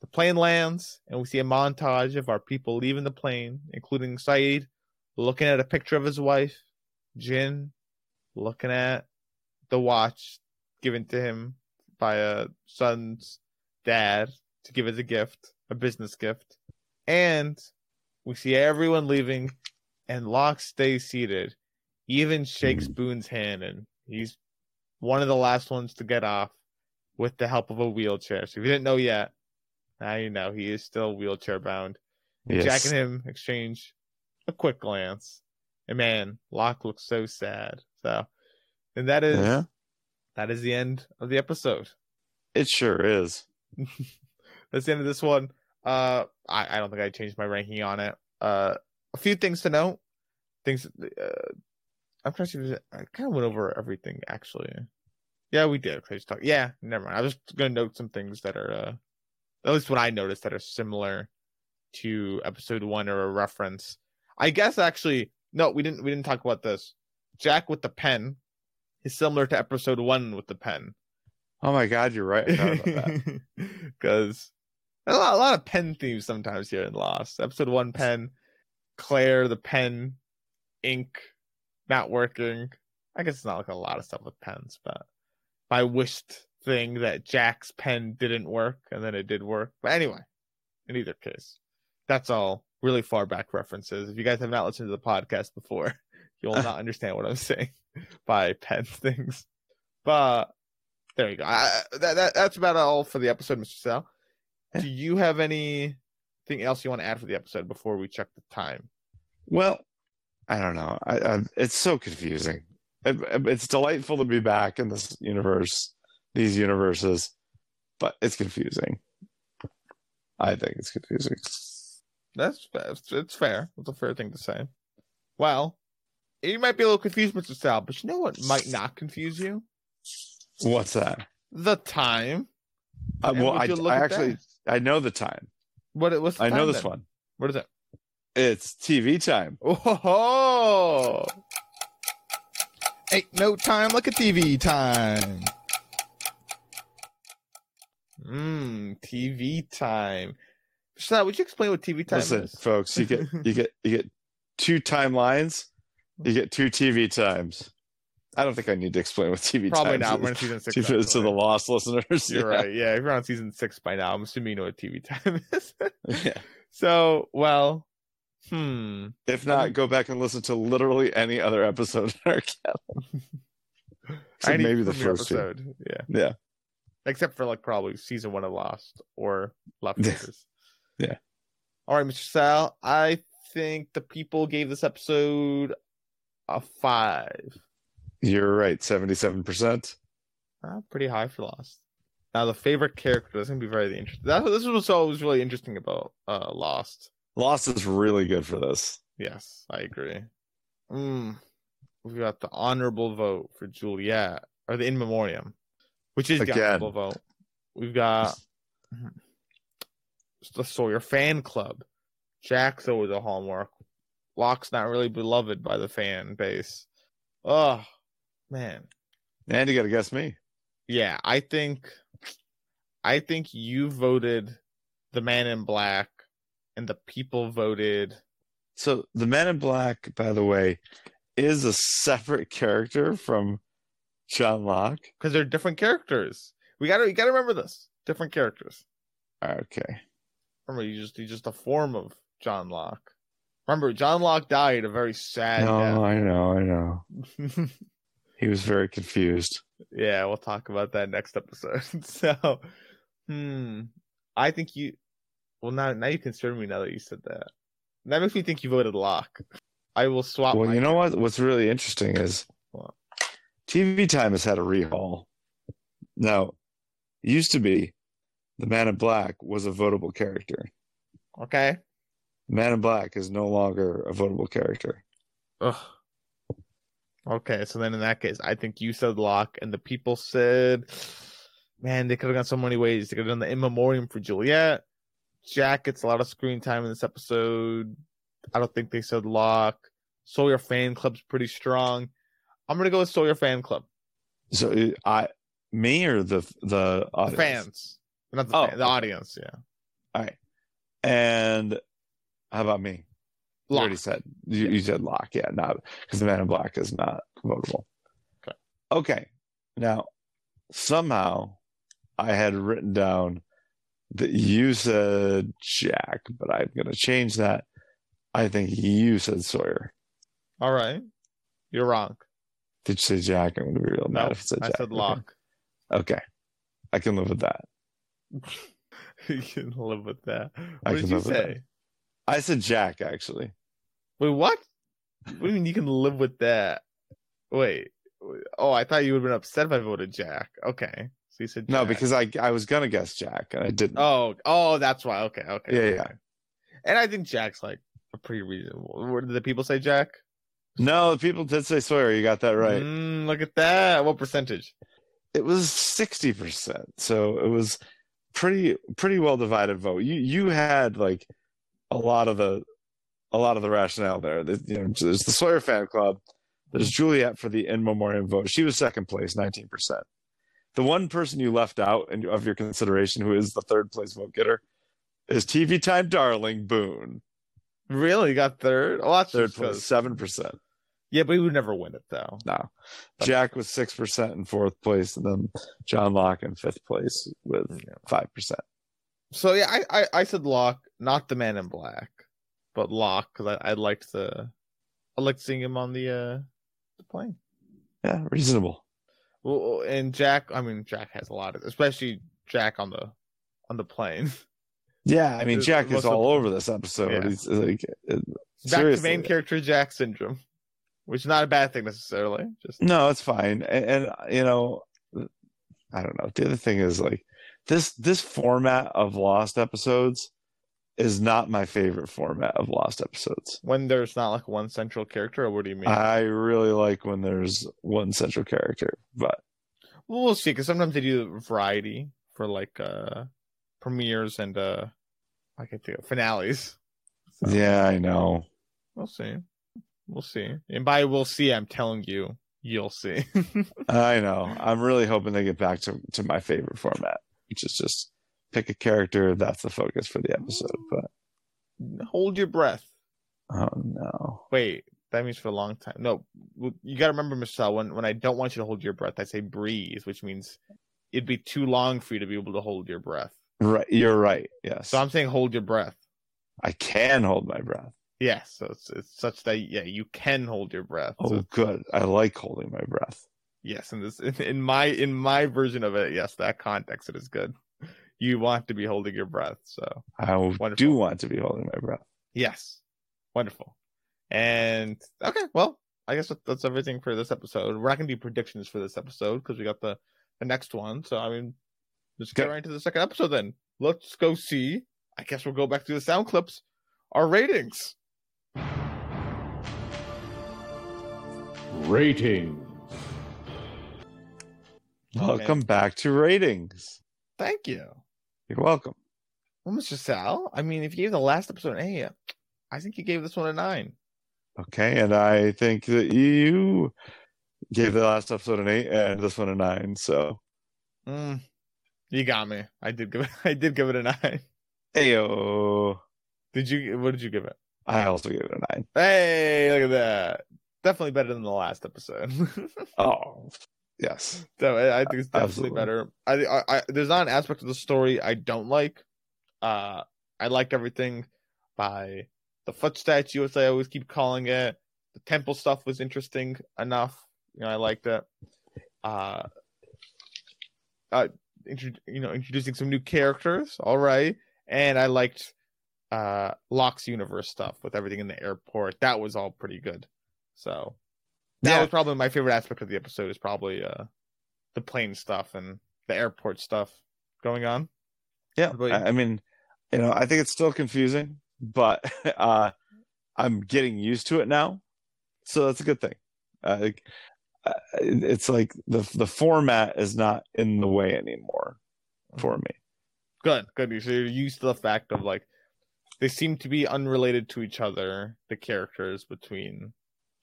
The plane lands, and we see a montage of our people leaving the plane, including Sayid looking at a picture of his wife, Jin looking at the watch given to him by a Sun's dad to give as a gift, a business gift. And we see everyone leaving, and Locke stays seated. He even shakes Mhm. Boone's hand, and he's one of the last ones to get off with the help of a wheelchair. So if you didn't know yet, now you know he is still wheelchair bound. Yes. Jack and him exchange a quick glance. And man, Locke looks so sad. So and that is Yeah, that is the end of the episode. it sure is. That's the end of this one. Uh I, I don't think I changed my ranking on it. Uh a few things to note. Things uh I'm trying to see I kind of went over everything actually. Yeah, we did. Just talked. Yeah, never mind. I was just gonna note some things that are uh at least what I noticed that are similar to episode one or a reference. I guess actually no, we didn't we didn't talk about this. Jack with the pen is similar to episode one with the pen. Oh my God, you're right. I forgot about that. Because a lot, a lot of pen themes sometimes here in Lost. Episode one pen, Claire the pen, ink not working. I guess it's not like a lot of stuff with pens, but I wished thing that Jack's pen didn't work and then it did work. But anyway, in either case, that's all really far back references. If you guys have not listened to the podcast before, you will not understand what I'm saying by pen things. But there you go. I, that, that that's about all for the episode, Mr. Sal. Do you have anything else you want to add for the episode before we check the time? Well, I don't know. I, I, it's so confusing. It, it's delightful to be back in this universe, these universes, but it's confusing. I think it's confusing. That's that's it's fair. It's a fair thing to say. Well, you might be a little confused, Mr. Sal, but you know what might not confuse you? What's that? The time. Uh, well, I, I actually that? I know the time. What? What's the I know this then? one. What is it? It's TV time. Oh, ain't no time like a TV time. Mmm, TV time. Sal, would you explain what TV time Listen, is? folks, you get you get you get two timelines. You get two TV times. I don't think I need to explain what TV time is. Probably times not. is. We're in season six. to, to the lost listeners. You're yeah. right. Yeah, if you're on season six by now, I'm assuming you know what TV time is. Yeah. so, well, hmm. If not, go back and listen to literally any other episode in our catalog. So maybe the first two. episode. Yeah. Yeah. Except for like probably season one of Lost or Leftovers. Yeah. All right, Mr. Sal. I think the people gave this episode a five. You're right, seventy-seven percent. Uh, pretty high for Lost. Now the favorite character is gonna be very interesting. That's this was always really interesting about uh Lost. Lost is really good for this. Yes, I agree. Mm. We've got the honorable vote for Juliet, or the in memoriam, which is the honorable vote. We've got the Sawyer fan club. Jack's always a hallmark. Locke's not really beloved by the fan base. Oh man, And you got to guess me. yeah. I think, I think you voted the Man in Black, and the people voted. So the Man in Black, by the way, is a separate character from John Locke. because they're different characters. We gotta we gotta remember this. Different characters. Okay. Remember, you just he's just a form of John Locke. Remember, John Locke died a very sad No, I know, I know. He was very confused. yeah, we'll talk about that next episode. so, hmm, I think you. Well, now now you concern me now that you said that. That makes me think you voted Locke. I will swap. Well, you know what? What's really interesting is TV Time has had a rehaul. Now, it used to be the Man in Black was a votable character. Okay. Man in Black is no longer a votable character. Ugh. Okay, so then in that case, I think you said Locke, and the people said, "Man, they could have gone so many ways. They could have done the in memoriam for Juliet. Jack gets a lot of screen time in this episode. I don't think they said Locke. Sawyer fan club's pretty strong. I'm gonna go with Sawyer fan club. So uh, I, me or the the The audience? fans, not the, Oh, fan- the audience. Yeah, All right. And how about me? You already said you, you said Locke, yeah, not because the Man in Black is not votable. Okay. Okay. Now, somehow, I had written down that you said Jack, but I'm going to change that. I think you said Sawyer. All right, you're wrong. Did you say Jack? I'm going to be real mad No, if it said Jack. I said Okay. Okay. I can live with that. you can live with that. I What did you say? I said Jack, actually. Wait, what? What do you mean you can live with that? Wait. Oh, I thought you would have been upset if I voted Jack. Okay. So you said No, because I I was going to guess Jack, and I didn't. Oh, oh, that's why. Okay, okay. Yeah, okay. yeah. And I think Jack's like a pretty reasonable. What did the people say, Jack? No, the people did say Sawyer. You got that right. Mm, look at that. What percentage? it was 60% so it was pretty pretty well divided vote you you had like a lot of the a lot of the rationale there. The- you know there's the sawyer fan club. There's juliet for the in memoriam vote. She was second place 19% the one person you left out in, of your consideration who is the third place vote getter is tv time darling boone. Really? Got third? Oh, that's third place, seven percent. Yeah, but he would never win it though. no. Jack was six percent in fourth place and then john locke in fifth place with Yeah. five percent. So yeah, I, I, I said Locke, not the Man in Black, but Locke because I, I liked the I liked seeing him on the uh the plane. Yeah, reasonable. Well, and Jack, I mean Jack has a lot of, especially Jack on the on the plane. Yeah, I mean Jack is all over this episode. Yeah. He's like uh, Back to main character Jack syndrome, which is not a bad thing necessarily. Just No, it's fine. And, and you know, I don't know. The other thing is like this this format of Lost episodes is not my favorite format of Lost episodes. when there's not like one central character, or what do you mean? I really like when there's one central character, but well, we'll see. Because sometimes they do variety for like uh premieres and uh I can of finales. So, yeah, I know. we'll see. We'll see. And by we'll see, I'm telling you, you'll see. I know. I'm really hoping they get back to, to my favorite format, which is just pick a character. That's the focus for the episode. But Hold your breath. oh no. Wait, that means for a long time. No, you got to remember, Michelle. When when I don't want you to hold your breath, I say breathe, which means it'd be too long for you to be able to hold your breath. Right. You're right. Yes. So I'm saying hold your breath. I can hold my breath. Yes, so it's, it's such that yeah, you can hold your breath. Oh, So, good. I like holding my breath. yes, in this in, in my in my version of it, yes, that context it is good. You want to be holding your breath, so I Wonderful. do want to be holding my breath. yes, wonderful. And okay, well, I guess that's everything for this episode. We're not gonna do predictions for this episode because we got the the next one. So I mean, let's get Okay. right into the second episode then. Let's go see. I guess we'll go back to the sound clips. Our ratings. Ratings. Welcome back to ratings. Thank you. You're welcome. Well, Mr. Sal, I mean, if you gave the last episode an A, I think you gave this one a nine. Okay, and I think that you gave the last episode an eight and this one a nine. So, Mm, you got me. I did give it. I did give it a nine. ayo, Did you? What did you give it? I also gave it a nine. Hey, look at that. Definitely better than the last episode. Oh, yes. so I, I think it's definitely Absolutely. better. I, I, I, there's not an aspect of the story I don't like. Uh, I like everything by the foot statue, as I always keep calling it. The temple stuff was interesting enough. You know, I liked it. Uh, uh, intro, you know, introducing some new characters. All right, and I liked uh Locke's universe stuff with everything in the airport. That was all pretty good. So that Yeah. was probably my favorite aspect of the episode. Is probably uh the plane stuff and the airport stuff going on. Yeah, But- I mean, you know, I think it's still confusing, but uh, I'm getting used to it now, so that's a good thing. Uh, uh, it's like the the format is not in the way anymore for me. Good, good. So you're used to the fact of like they seem to be unrelated to each other, the characters between.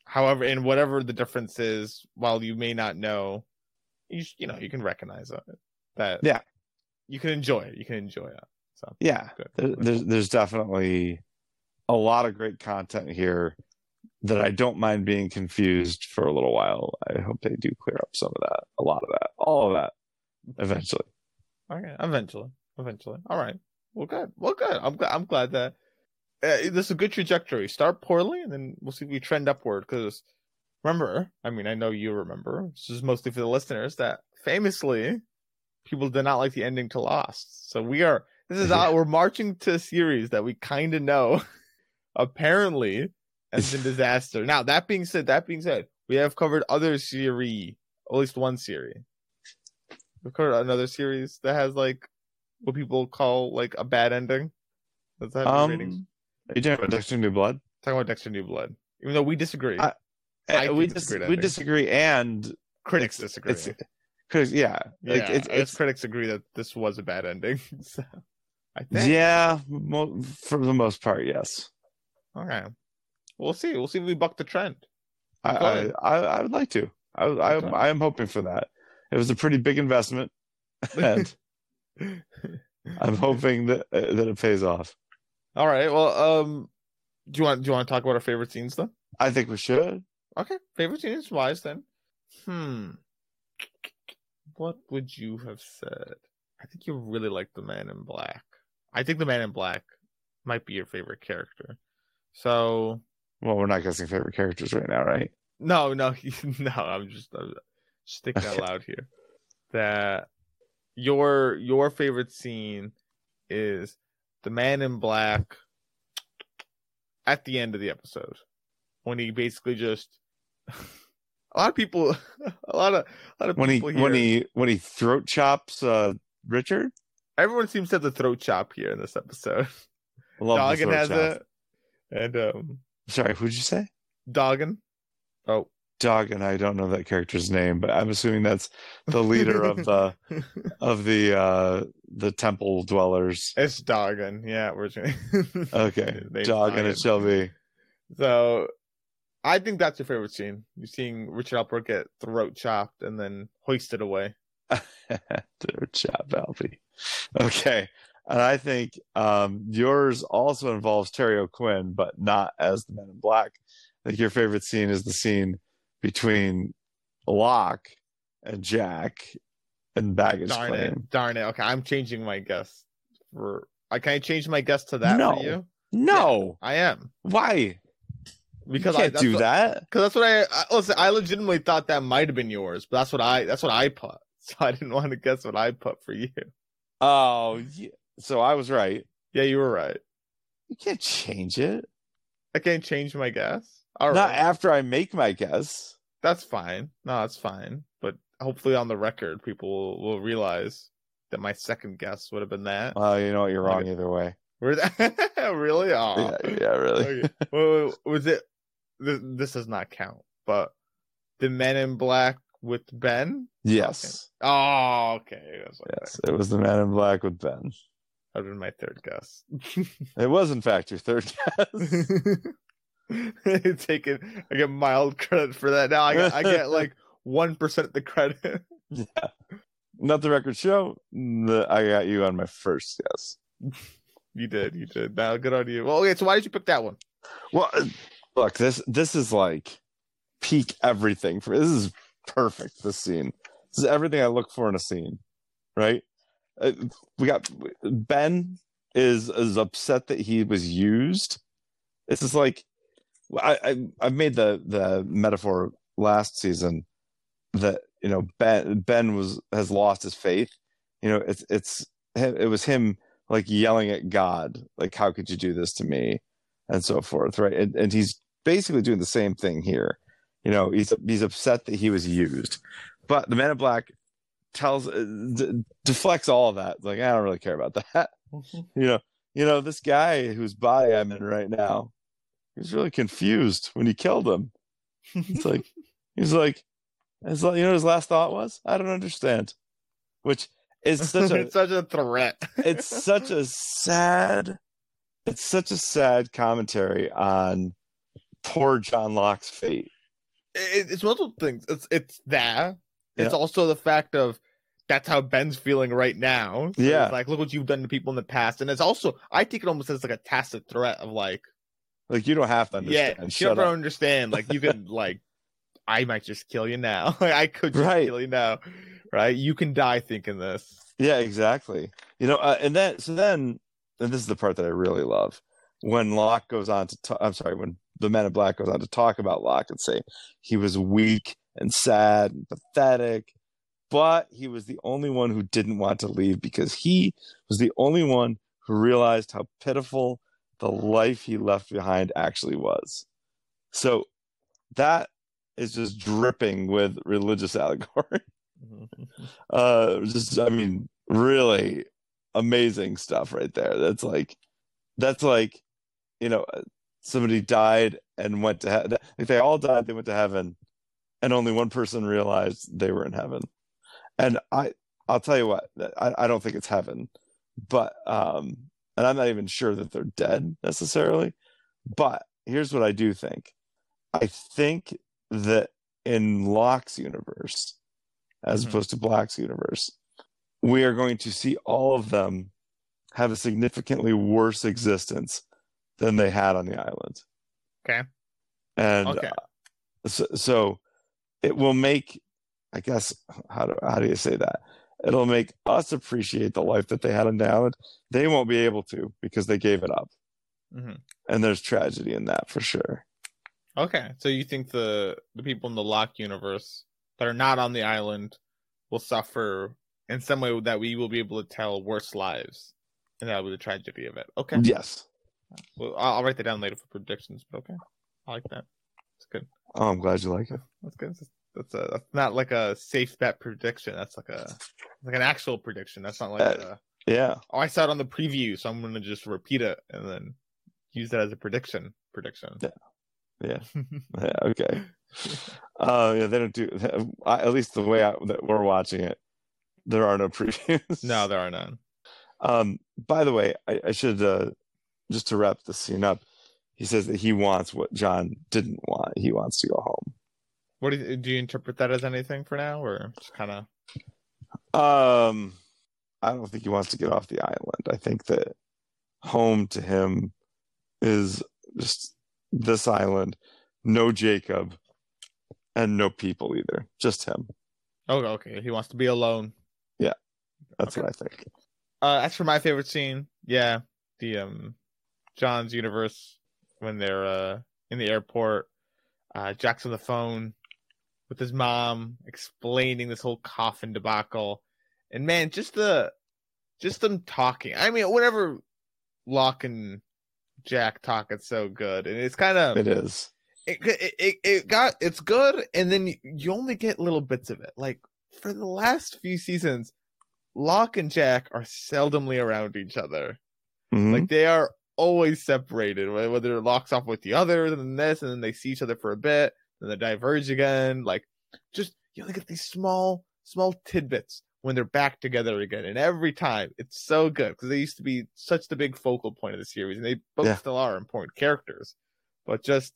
However, and whatever the difference is, while you may not know, you sh- you know you can recognize it. That Yeah. you can enjoy it. You can enjoy it. So Yeah, good. there's there's definitely a lot of great content here that I don't mind being confused for a little while. I hope they do clear up some of that, a lot of that, all of that eventually. Okay, eventually, eventually. All right. Well, good. Well, good. I'm glad. I'm glad that uh, this is a good trajectory. Start poorly, and then we'll see if we trend upward. Because remember, I mean, I know you remember. This is mostly for the listeners that famously people did not like the ending to Lost. So we are. This is. We're marching to a series that we kind of know. apparently, ends in disaster. Now that being said, that being said, we have covered other series, at least one series. We've covered another series that has like what people call like a bad ending. Does that have any ratings? Are you talking about Dexter New Blood? Talking about Dexter New Blood, even though we disagree, I- I Uh, we think dis- we disagree, and critics it's- disagree. It's because yeah, like, yeah, it's, it's critics agree that this was a bad ending. so, I think. yeah, mo- for the most part, yes. Okay. We'll see. We'll see if we buck the trend. I, I, I, I would like to. I, I, Okay. I am hoping for that. It was a pretty big investment, and I'm hoping that that it pays off. All right. Well, um, do you want do you want to talk about our favorite scenes then? I think we should. Okay, favorite scenes wise then. Hmm. What would you have said? I think you really like the Man in Black. I think the Man in Black might be your favorite character. So Well, we're not guessing favorite characters right now, right? no, no, no. I'm just I'm just thinking out loud here. That your your favorite scene is the Man in Black at the end of the episode when he basically just a lot of people a lot of a lot of when he here, when he when he throat chops uh Richard. everyone seems to have the throat chop here in this episode. Love Doggin has chop. it, and um, Sorry, who'd you say? Doggin. Oh, Doggin. I don't know that character's name, but I'm assuming that's the leader of the of the uh the temple dwellers. it's Doggin. Yeah, we're Okay, Doggin it shall be. So, I think that's your favorite scene. You're seeing Richard Alpert get throat chopped and then hoisted away. Throat chop, Alfie. Okay, and I think um yours also involves Terry O'Quinn, but not as the Men in Black. I think your favorite scene is the scene between Locke and Jack and baggage Darn claim. it! Darn it! Okay, I'm changing my guess. For I can I change my guess to that No. for you? No, I am why? because you I can't do what, that. Because that's what I, I listen. I legitimately thought that might have been yours, but that's what I that's what I put. So I didn't want to guess what I put for you. Oh, yeah. so I was right. Yeah, you were right. You can't change it. I can't change my guess. All Not right, after I make my guess. That's fine. No, that's fine. But hopefully, on the record, people will, will realize that my second guess would have been that. Well, you know what? You're wrong either way. Really? Oh, Yeah, yeah, really. okay. Wait, wait, was it? This, this does not count. But the Men in Black with Ben. Yes, Oh, okay. That's okay. yes. It was the Man in Black with Ben. That would have been my third guess. It was, in fact, your third guess. Taking, I get mild credit for that. Now I get, I get like one percent of the credit. yeah. Not the record show. The, I got you on my first guess. You did, you did. Now, good on you. Well, okay. So why did you pick that one? Well, uh, look this this is like peak everything for this is perfect. This scene. This is everything I look for in a scene, right? Uh, we got Ben is is upset that he was used. This is like I, I I've made the the metaphor last season that you know Ben Ben was has lost his faith. You know it's it's it was him like yelling at God like how could you do this to me? And so forth right? And, and he's basically doing the same thing here. You know he's he's upset that he was used. But the man in black tells uh, d- deflects all of that. Like i don't really care about that. You know you know this guy whose body i'm in right now he's really confused when he killed him it's like he's like it's like you know what his last thought was i don't understand which is such a it's such a threat. it's such a sad it's such a sad commentary on poor John Locke's fate. It, it's multiple things. It's it's that. It's Yeah. also the fact of that's how Ben's feeling right now. So Yeah. it's like look what you've done to people in the past, and it's also I take it almost as like a tacit threat of like, Like you don't have to yeah, understand. you Shut don't understand. Like you could like, I might just kill you now. like I could just Right. kill you now, right? You can die thinking this. Yeah, exactly. You know, uh, and then so then, and this is the part that I really love when Locke goes on to. ta- I'm sorry, when the Man in Black goes on to talk about Locke and say he was weak and sad and pathetic, but he was the only one who didn't want to leave because he was the only one who realized how pitiful the life he left behind actually was. So that is just dripping with religious allegory. Uh just i mean really amazing stuff right there. That's like that's like you know somebody died and went to heaven like they all died they went to heaven and only one person realized they were in heaven. And i i'll tell you what i, I don't think it's heaven but um and i'm not even sure that they're dead necessarily but here's what i do think i think that in locke's universe as Mhm. opposed to Black's universe. We are going to see all of them have a significantly worse existence than they had on the island. Okay. And Okay. uh, so, so it will make, I guess, how do, how do you say that? It'll make us appreciate the life that they had on the island. They won't be able to because they gave it up. Mhm. And there's tragedy in that for sure. Okay, so you think the the people in the Locke universe that are not on the island will suffer in some way that we will be able to tell worse lives? and that'll be the tragedy of it. Okay. Yes. Well, I'll, I'll write that down later for predictions. But okay, I like that. It's good. Oh, I'm glad you like it. That's good. That's, that's a that's not like a safe bet prediction. That's like a like an actual prediction. That's not like Uh, a, Yeah. oh I saw it on the preview, so I'm gonna just repeat it and then use that as a prediction. Prediction. Yeah. Yeah. Okay. Uh, yeah, they don't do I, at least the way I, that we're watching it. There are no previews. no, there are none. Um, by the way, I, I should uh, just to wrap the scene up. He says that he wants what John didn't want. He wants to go home. What do you, do you interpret that as anything for now, or just kind of? Um, I don't think he wants to get off the island. I think that home to him is just this island, no Jacob, and no people either. Just him. Oh, okay. He wants to be alone. Yeah, that's Okay. what I think. Uh, as for my favorite scene, yeah, the um, John's universe when they're uh in the airport, uh, Jack's on the phone with his mom explaining this whole coffin debacle, and man, just the just them talking. I mean, whenever Locke and Jack talk, it's so good, and it's kind of It is. it, it, it, it got it's good and then you, only get little bits of it like for the last few seasons locke and jack are seldomly around each other Mhm. like they are always separated wh- whether locke's off with the other and then this and then they see each other for a bit then they diverge again like just you only at these small small tidbits when they're back together again and every time it's so good because they used to be such the big focal point of the series and they both Yeah. still are important characters but just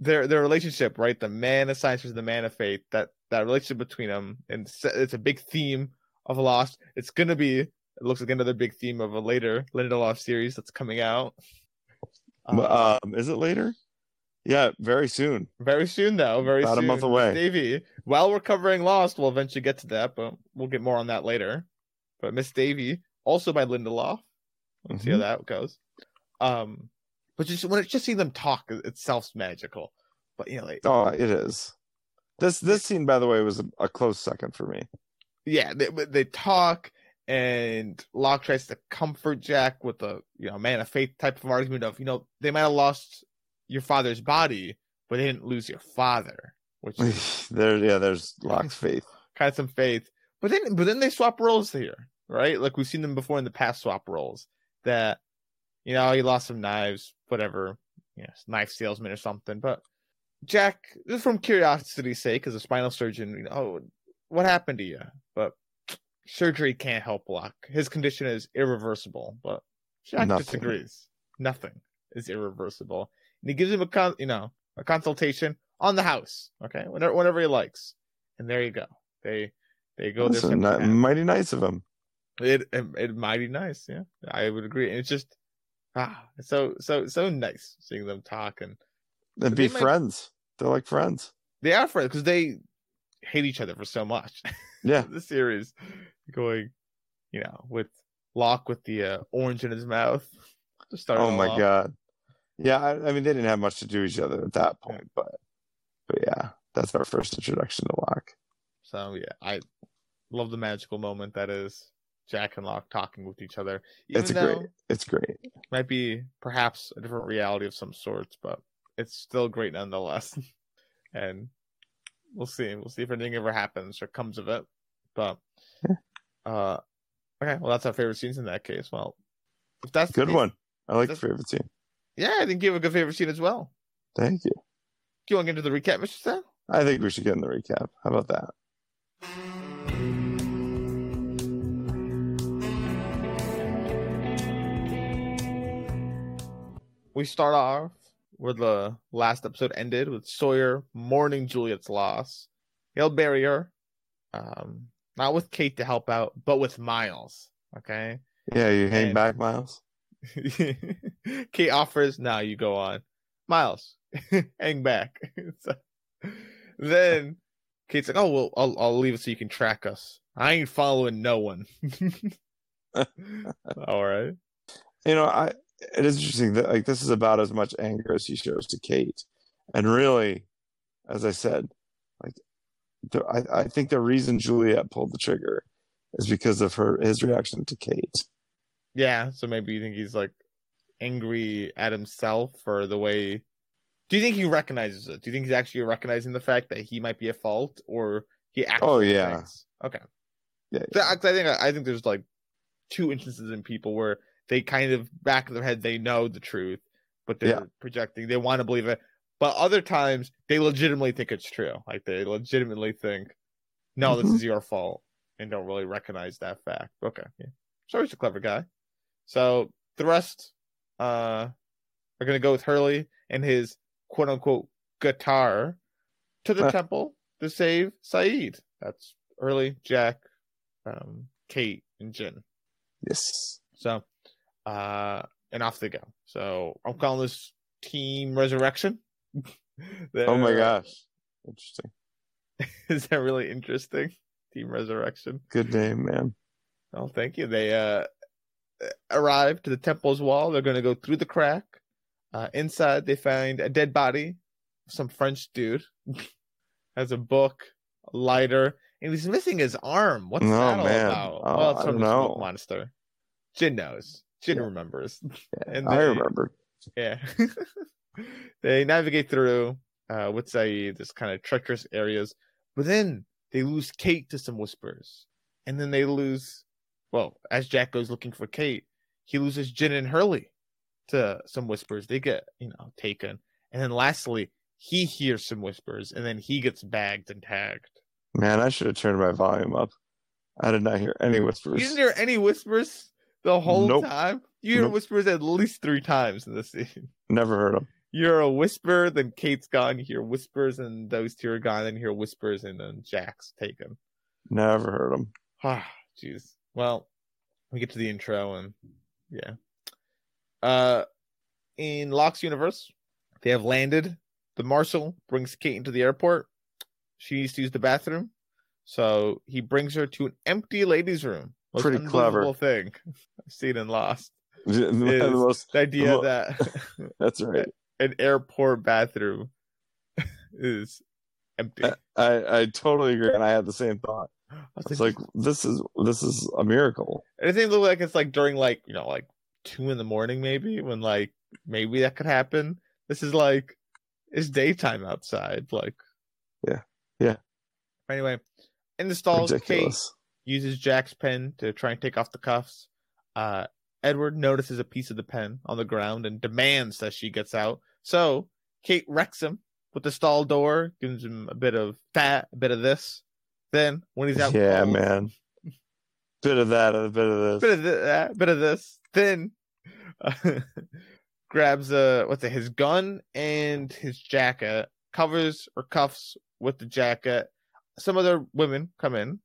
their their relationship, right? The man of science versus the man of faith. That that relationship between them, and it's, a big theme of Lost. It's gonna be. It looks like another big theme of a later Lindelof series that's coming out. Uh, um, is it later? Yeah, very soon. very soon, though. Very About a month away. Davis. While we're covering Lost, we'll eventually get to that, but we'll get more on that later. But Miss Davis, also by Lindelof. Let's see how Mhm. that goes. Um, but just when it's just seeing them talk it- itself's magical. But you know, like Oh, it is. This this scene, by the way, was a, a close second for me. yeah, they they talk, and Locke tries to comfort Jack with a you know man of faith type of argument of you know they might have lost your father's body, but they didn't lose your father, which is there, yeah, there's Locke's faith. kind of some faith. But then but then they swap roles here, right? Like we've seen them before in the past swap roles that you know he lost some knives, whatever, you know, knife salesman or something, but. Jack, just from curiosity's sake, as a spinal surgeon, you know, oh, what happened to you? But surgery can't help Locke. His condition is irreversible, but Jack Nothing. disagrees. Nothing is irreversible. And he gives him a con, you know, a consultation on the house. Okay, whenever whenever he likes. And there you go. They they go That's their a separate ni- paths. mighty nice of him. It, it it mighty nice, yeah. I would agree. And it's just ah, so so so nice seeing them talk and And be might- friends. They're like friends. they are friends because they hate each other for so much. Yeah. the series going, you know, with Locke with the uh, orange in his mouth. To start Oh my off. god. Yeah, I, I mean they didn't have much to do with each other at that point, but but yeah, that's our first introduction to Locke. So yeah, I love the magical moment that is Jack and Locke talking with each other. It's great. It's great. it might be perhaps a different reality of some sorts, but it's still great nonetheless. and we'll see. We'll see if anything ever happens or comes of it. But uh okay, well that's our favorite scenes in that case. Well if that's the Good case- one. I like your favorite scene. Yeah, I think you have a good favorite scene as well. Thank you. Do you want to get into the recap, Mr. Sal? I think we should get in the recap. How about that? we start off where the last episode ended with Sawyer mourning Juliet's loss. He'll bury her, um, not with Kate to help out, but with Miles. Okay. Yeah, you hang And- back, Miles. Kate offers, now you go on. Miles, hang back. So- then Kate's like, oh, well, I'll, I'll leave it so you can track us. I ain't following no one. All right. You know, I it is interesting that like this is about as much anger as he shows to Kate, and really, as I said, like the, I I think the reason Juliet pulled the trigger is because of her his reaction to Kate. Yeah, so maybe you think he's like angry at himself for the way. Do you think he recognizes it? Do you think he's actually recognizing the fact that he might be at fault, or he actually? Oh, yeah. thinks- Okay. Yeah, So, I think I think there's like two instances in people where they kind of back of their head they know the truth, but they're Yeah. projecting. They want to believe it, but other times they legitimately think it's true. Like they legitimately think, no, this Mhm. is your fault, and don't really recognize that fact. Okay, yeah. So he's a clever guy. So the rest uh are gonna go with Hurley and his quote unquote guitar to the Uh. temple to save Sayid. That's Hurley, Jack, um, Kate, and Jin. Yes. So uh and off they go. So I'm calling this team resurrection. Oh my gosh. Interesting. Is that really interesting? Team resurrection. Good name, man. Oh, thank you. They uh arrive to the temple's wall. They're going to go through the crack. Uh, inside, they find a dead body. Some French dude has a book, a lighter, and he's missing his arm. What's Oh, that all man. about? Oh, well, it's from the smoke monster. Jin knows. Jin Yeah. remembers. Yeah, And I remember. Yeah. they navigate through uh with Sayid, this kind of treacherous areas, but then they lose Kate to some whispers. And then they lose well, as Jack goes looking for Kate, he loses Jin and Hurley to some whispers. They get, you know, taken. And then lastly, he hears some whispers and then he gets bagged and tagged. Man, I should have turned my volume up. I did not hear any whispers. You didn't hear any whispers the whole Nope. time? You hear Nope. whispers at least three times in this scene. Never heard them. you hear a whisper, then Kate's gone. You hear whispers, and those two are gone. Then you hear whispers, and then Jack's taken. Never heard them. Ah, jeez. Well, we get to the intro, and yeah. Uh, in Locke's universe, they have landed. The marshal brings Kate into the airport. She needs to use the bathroom, so he brings her to an empty ladies' room. Most Pretty clever. thing I've seen in Lost. The most- The idea Well- that that's right. an airport bathroom is empty. I, I I totally agree, and I had the same thought. I was like this is this is a miracle. anything look like it's like during like you know like two in the morning maybe when like maybe that could happen. This is like it's daytime outside. Like Yeah. Yeah. Anyway, in the stalls, Kate uses Jack's pen to try and take off the cuffs. Uh, Edward notices a piece of the pen on the ground and demands that she gets out. So Kate wrecks him with the stall door, gives him a bit of that, a bit of this. Then when he's out, Yeah, cold, man. Bit of that, a bit of this, bit of that, bit of this. Then uh, grabs a what's it, his gun and his jacket, covers or cuffs with the jacket. Some other women come in,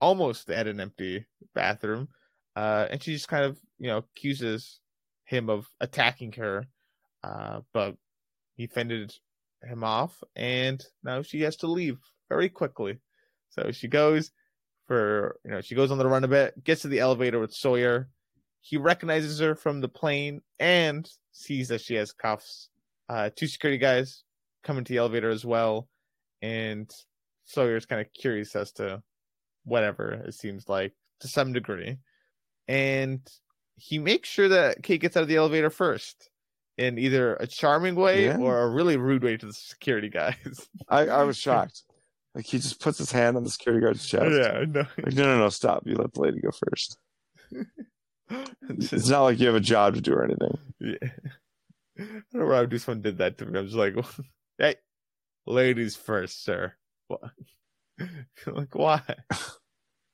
almost at an empty bathroom, uh, and she just kind of you know accuses him of attacking her, uh, but he fended him off, and now she has to leave very quickly. So she goes for you know she goes on the run a bit, gets to the elevator with Sawyer. He recognizes her from the plane and sees that she has cuffs. Uh, two security guys come into the elevator as well, and Sawyer's kind of curious as to whatever it seems like to some degree, and he makes sure that Kate gets out of the elevator first. In either a charming way Yeah. or a really rude way to the security guys. I, I was shocked. Like he just puts his hand on the security guard's chest. yeah, know. Like, no, no, no, stop. You let the lady go first. It's not like you have a job to do or anything. Yeah. I don't know why do someone did that to me. I'm just like, hey, ladies first, sir. What? like, why?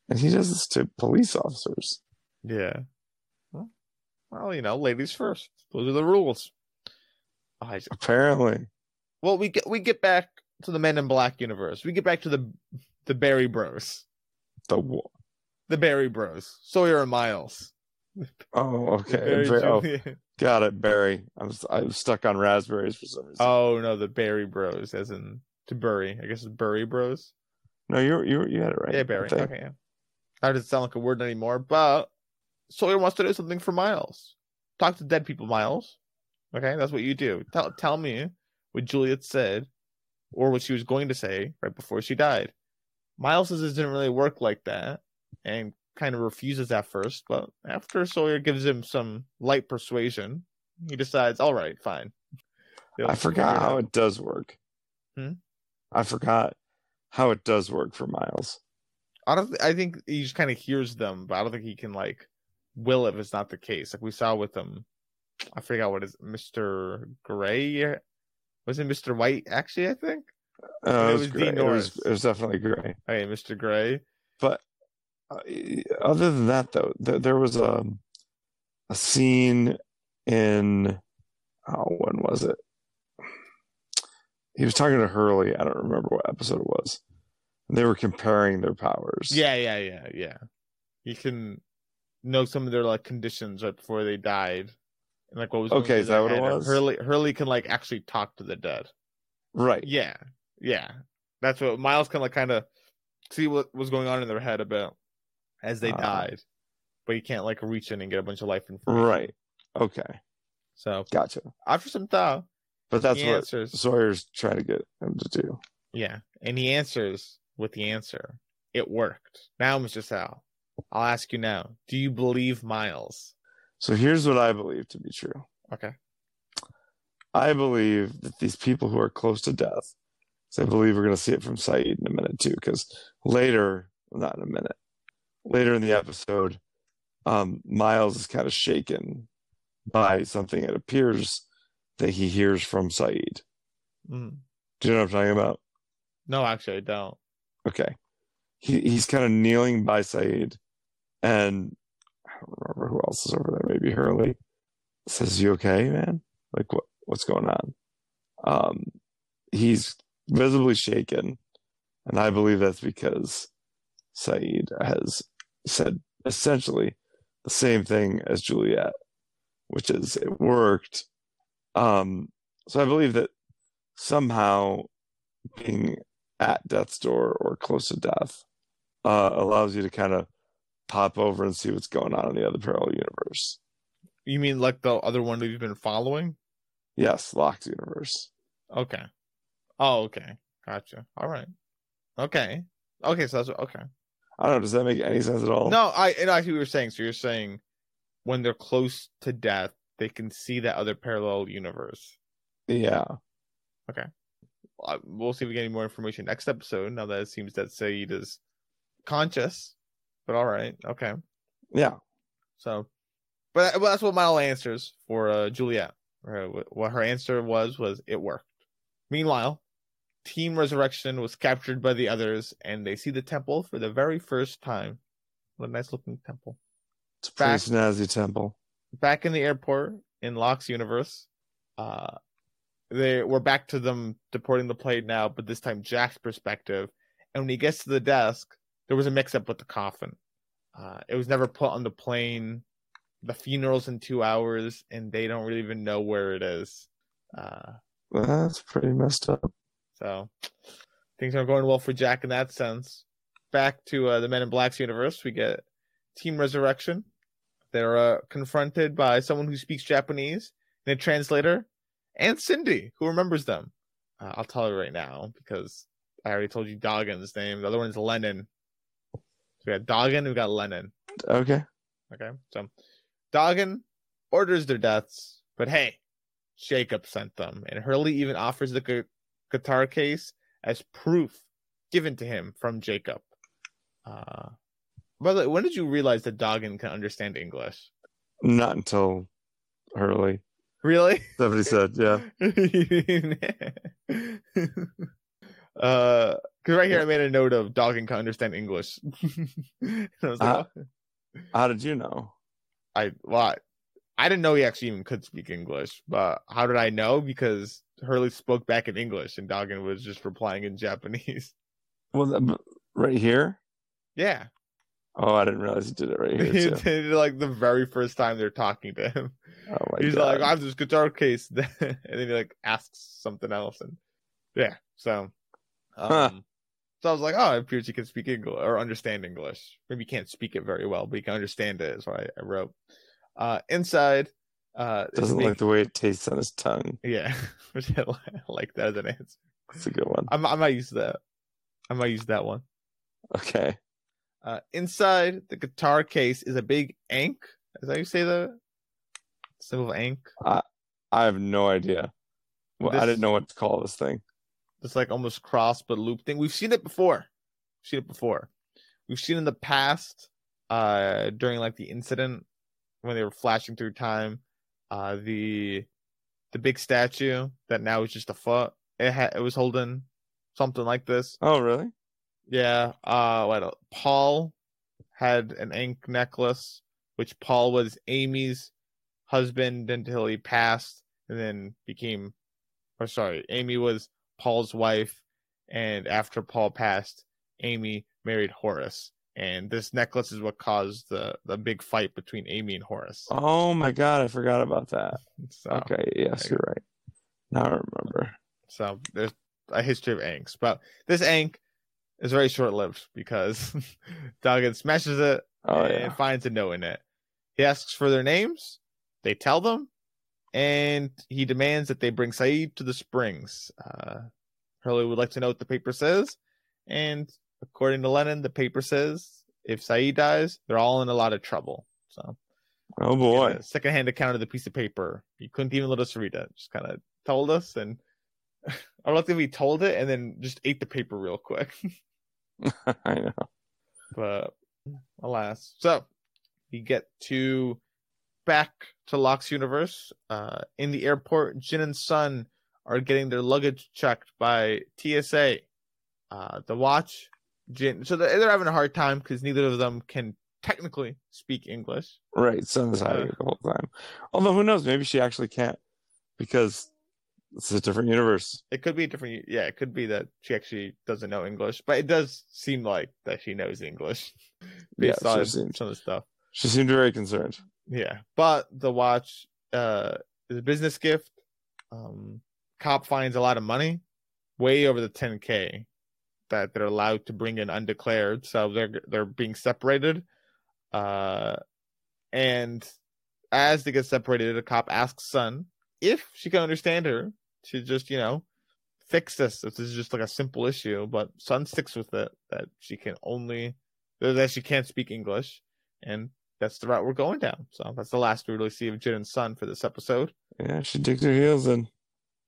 And he does this to police officers. Yeah. Well, well, you know, ladies first. Those are the rules. Oh, Apparently. well, we get we get back to the Men in Black universe. We get back to the the Barry Bros. The wa- The Barry Bros. Sawyer and Miles. Oh, okay. Barry oh, got it, Barry. I was I was stuck on raspberries for some reason. Oh no, the Barry Bros, as in to bury. I guess it's Burry Bros. no, you you you had it right. Yeah, Barry. Okay, yeah. That doesn't sound like a word anymore, but Sawyer wants to do something for Miles. Talk to dead people, Miles. Okay, that's what you do. Tell tell me what Juliet said, or what she was going to say right before she died. Miles says it didn't really work like that, and kind of refuses at first, but after Sawyer gives him some light persuasion, he decides, all right, fine. He'll I forgot how it does work. Hmm? I forgot how it does work for Miles. I don't. th- I think he just kind of hears them, but I don't think he can like will if it's not the case. Like we saw with him, I forgot what is Mister Gray. Was it Mister White? Actually, I think. Uh, it it, was was Dean great. It was, it was definitely great. Okay, Mister Gray. But uh, other than that, though, th- there was a a scene in oh, when was it? He was talking to Hurley. I don't remember what episode it was. They were comparing their powers. Yeah, yeah, yeah, yeah. He can know some of their like conditions right before they died, and like what was Okay, is that what it was? Hurley Hurley can like actually talk to the dead. Right. Yeah, yeah. That's what Miles can like kind of see what was going on in their head about as they Ah. died, but he can't like reach in and get a bunch of life information. Right. Okay. So Gotcha. after some thought, But that's what answers. Sawyer's trying to get him to do. Yeah, and he answers with the answer. It worked. Now, Mr. Sal, I'll ask you now: Do you believe Miles? So here's what I believe to be true. Okay. I believe that these people who are close to death, so I believe we're going to see it from Sayid in a minute too, because later, well, not in a minute, later in the episode, um, Miles is kind of shaken by something it appears that he hears from Sayid. Mm. Do you know what I'm talking about? No, actually, I don't. Okay. He he's kind of kneeling by Sayid, and I don't remember who else is over there. Maybe Hurley says, "You okay, man? Like what what's going on?" Um, he's visibly shaken, and I believe that's because Sayid has said essentially the same thing as Juliet, which is it worked. Um, so I believe that somehow being at death's door or close to death uh, allows you to kind of pop over and see what's going on in the other parallel universe. You mean like the other one we've been following? Yes, Locke's universe. Okay. Oh, okay. Gotcha. All right. Okay. Okay, so that's okay. I don't know. Does that make any sense at all? No, I and I see what you're saying. So you're saying when they're close to death, they can see that other parallel universe. Yeah. Okay. We'll see if we get any more information next episode. Now that it seems that Sayid is conscious, but all right, okay. Yeah. So, but but that's what Milo answers for uh, Juliet. Her, what her answer was was it worked. Meanwhile, Team Resurrection was captured by the others, and they see the temple for the very first time. What a nice looking temple. It's a pretty Back- snazzy temple. Back in the airport in Locke's universe, uh, they we're back to them deporting the plane now, but this time Jack's perspective. And when he gets to the desk, there was a mix-up with the coffin. Uh, it was never put on the plane. The funeral's in two hours, and they don't really even know where it is. Uh, That's pretty messed up. so things aren't going well for Jack in that sense. Back to uh, the Men in Black's universe, we get Team Resurrection. They're uh, confronted by someone who speaks Japanese and a translator, and Cindy, who remembers them. Uh, I'll tell you right now because I already told you Dogen's name. The other one's Lennon. So we got Dogen, we got Lennon. Okay. Okay, so Dogen orders their deaths, but hey, Jacob sent them, and Hurley even offers the gu- guitar case as proof given to him from Jacob. Uh, by the way, when did you realize that Dogen can understand English? Not until Hurley. Really? Somebody said, yeah. uh, because right here I made a note of Dogen can understand English. I was like, Uh, oh. How did you know? I well, I, I didn't know he actually even could speak English, but how did I know? Because Hurley spoke back in English and Dogen was just replying in Japanese. Well, right here? Yeah, Oh, I didn't realize he did it right here, did it like the very first time they're talking to him. Oh, my He's God. like, "I have this guitar case," and then he like asks something else, and yeah, so, um, Huh. So I was like, "Oh, it appears he can speak English or understand English. Maybe he can't speak it very well, but he can understand it." Is what I, I wrote. Uh, inside, uh, Doesn't like the way it tastes on his tongue. Yeah, which I like that as an answer. That's a good one. I might use that. I might use that one. Okay. Uh, inside the guitar case is a big ankh. Is that how you say the symbol of ankh? I have no idea. Well, I didn't know what to call this thing. This like almost cross but loop thing. We've seen it before. We've seen it before. We've seen in the past, uh, during like the incident when they were flashing through time, uh, the the big statue that now is just a foot. It had it was holding something like this. Oh, really? Yeah. Uh, what? Paul had an ankh necklace, which Paul was Amy's husband until he passed, and then became, or sorry, Amy was Paul's wife, and after Paul passed, Amy married Horace, and this necklace is what caused the the big fight between Amy and Horace. Oh my god, I forgot about that. So, Okay, yes, you're right. Now I remember. So there's a history of Ankhs, but this Ankh is very short lived because Dogen smashes it Oh and yeah. finds a note in it. He asks for their names, they tell them, and he demands that they bring Sayid to the springs. Uh, Hurley would like to know what the paper says, and according to Lennon, the paper says if Sayid dies, they're all in a lot of trouble. So, Oh boy. secondhand account of the piece of paper. He couldn't even let us read it; just kind of told us, and I don't think he told it, and then just ate the paper real quick. I know. but alas. So we get to back to Locke's universe. Uh, in the airport, Jin and Sun are getting their luggage checked by TSA. Uh, the watch, Jin. So they're, they're having a hard time because neither of them can technically speak English. Right, Sun's hiding Uh. the whole time. Although who knows, maybe she actually can't because it's a different universe. It could be a different. Yeah, it could be that she actually doesn't know English, but it does seem like that she knows English Yeah, based on she seemed, some of the stuff. she seemed very concerned. Yeah, but the watch uh is a business gift. Um, cop finds a lot of money, way over the 10k that they're allowed to bring in undeclared, so they're they're being separated. Uh, and as they get separated, a cop asks Sun if she can understand her to just you know fix this. If this is just like a simple issue, but Sun sticks with it that she can only that she can't speak English, and that's the route we're going down. So that's the last we really see of Jin and Sun for this episode. Yeah, she digs her heels in.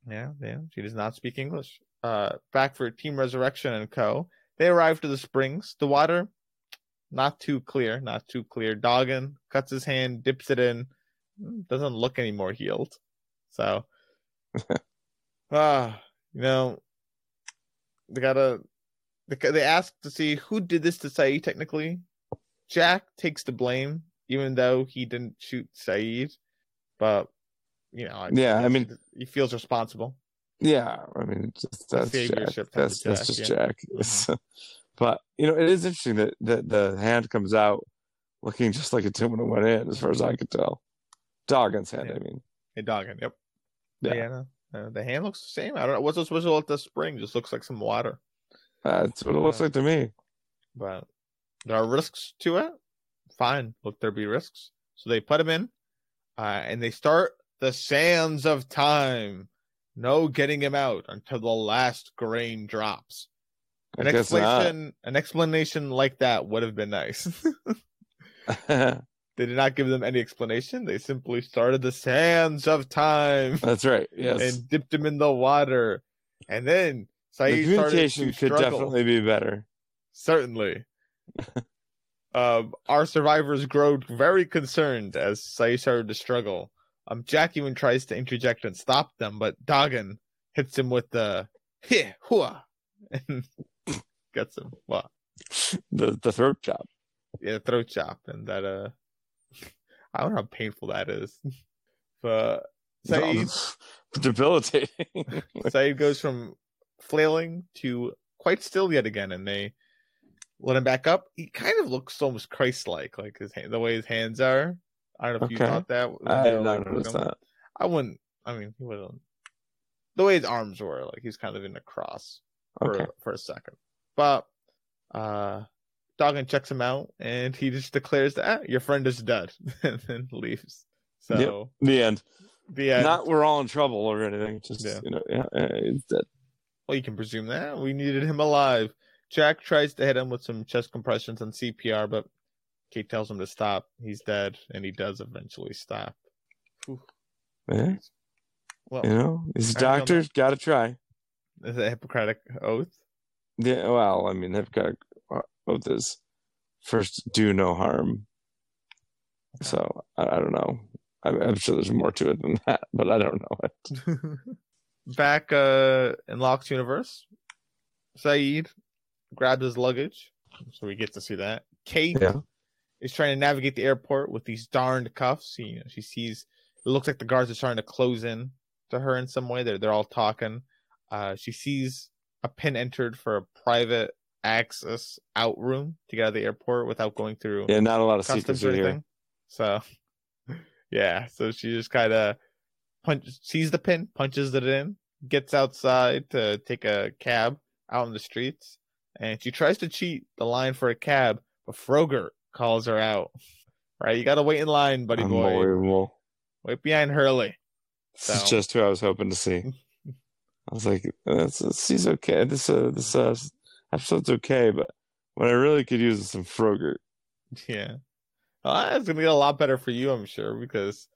Yeah, yeah. She does not speak English. Uh back for Team Resurrection and Co. They arrive to the springs. The water, not too clear, not too clear. Dogen cuts his hand, dips it in. Mm, Doesn't look any more healed. So ah, you know, they gotta they, they ask to see who did this to Sayid technically. Jack takes the blame, even though he didn't shoot Sayid. But you know, Yeah, I mean- he feels responsible. Yeah, I mean, just, that's Jack. Type of That's that's just yeah. Jack. Mhm. but you know, it is interesting that, that the hand comes out looking just like it did when it went in, as far as I could tell. Dogen's hand, Yeah. I mean. Hey, Dogen. Yep. Yeah. Yeah. no, uh, the hand looks the same. I don't know what's so special at the spring. Just looks like some water. That's what it looks Yeah. like to me. But there are risks to it. Fine, let there be risks. So they put him in, uh, and they start the sands of time. No getting him out until the last grain drops. An explanation, an explanation like that would have been nice. they did not give them any explanation. They simply started the sands of time. That's right. Yes. and dipped him in the water. And then the Sayid started communication could struggle. definitely be better. Certainly. um, our survivors grow very concerned as Sayid started to struggle. Um, Jack even tries to interject and stop them, but Dogen hits him with the heh hua and gets him. What? The the throat chop. Yeah, throat chop, and that uh, I don't know how painful that is. but Sayid Debilitating. Sayid goes from flailing to quite still yet again, and they let him back up. He kind of looks almost Christ-like, like his hand, the way his hands are. I don't know if you thought that. I did not notice that. I wouldn't. I mean, he wouldn't. The way his arms were, like he's kind of in a cross for Okay. for a second. But uh Dogen checks him out, and he just declares that ah, your friend is dead, and then leaves. So The end. the end. Not we're all in trouble or anything. Just Yeah. you know, yeah, it's dead. Well, you can presume that. We needed him alive. Jack tries to hit him with some chest compressions and CPR, but Kate tells him to stop. He's dead, and he does eventually stop. Yeah, Well, you know, he's a I don't doctor. Got to try. is it a Hippocratic oath? Yeah, well, I mean, got oath is first do no harm. So I, I don't know. I'm, I'm sure there's more to it than that, but I don't know it. Back uh, in Locke's universe, Sayid grabs his luggage, so we get to see that. Kate Yeah. is trying to navigate the airport with these darned cuffs. You know, she sees it looks like the guards are starting to close in to her in some way. They're they're all talking. Uh, she sees a pin entered for a private access out room to get out of the airport without going through Yeah, not a lot of customs secrets or in here. anything. So, yeah, so she just kind of punch sees the pin, punches it in, gets outside to take a cab out in the streets, and she tries to cheat the line for a cab, but Frogurt calls her out. Right, you gotta wait in line, buddy boy. Wait behind Hurley. This is just who I was hoping to see. I was like, this, this, he's okay. This uh, this uh, episode's okay, but what I really could use is some Frogurt. Yeah. Well, it's gonna get a lot better for you, I'm sure, because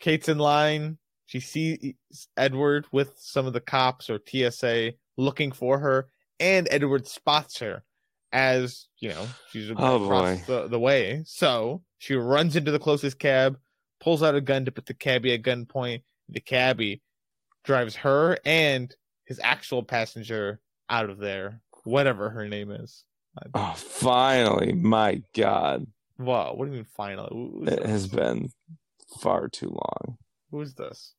Kate's in line. She sees Edward with some of the cops or TSA looking for her, and Edward spots her as you know she's Oh, across boy. the, the way. So she runs into the closest cab, pulls out a gun to put the cabbie at gunpoint. The cabbie drives her and his actual passenger out of there, whatever her name is. Oh, finally! My God, Wow, what do you mean finally? It has been far too long. Who's this?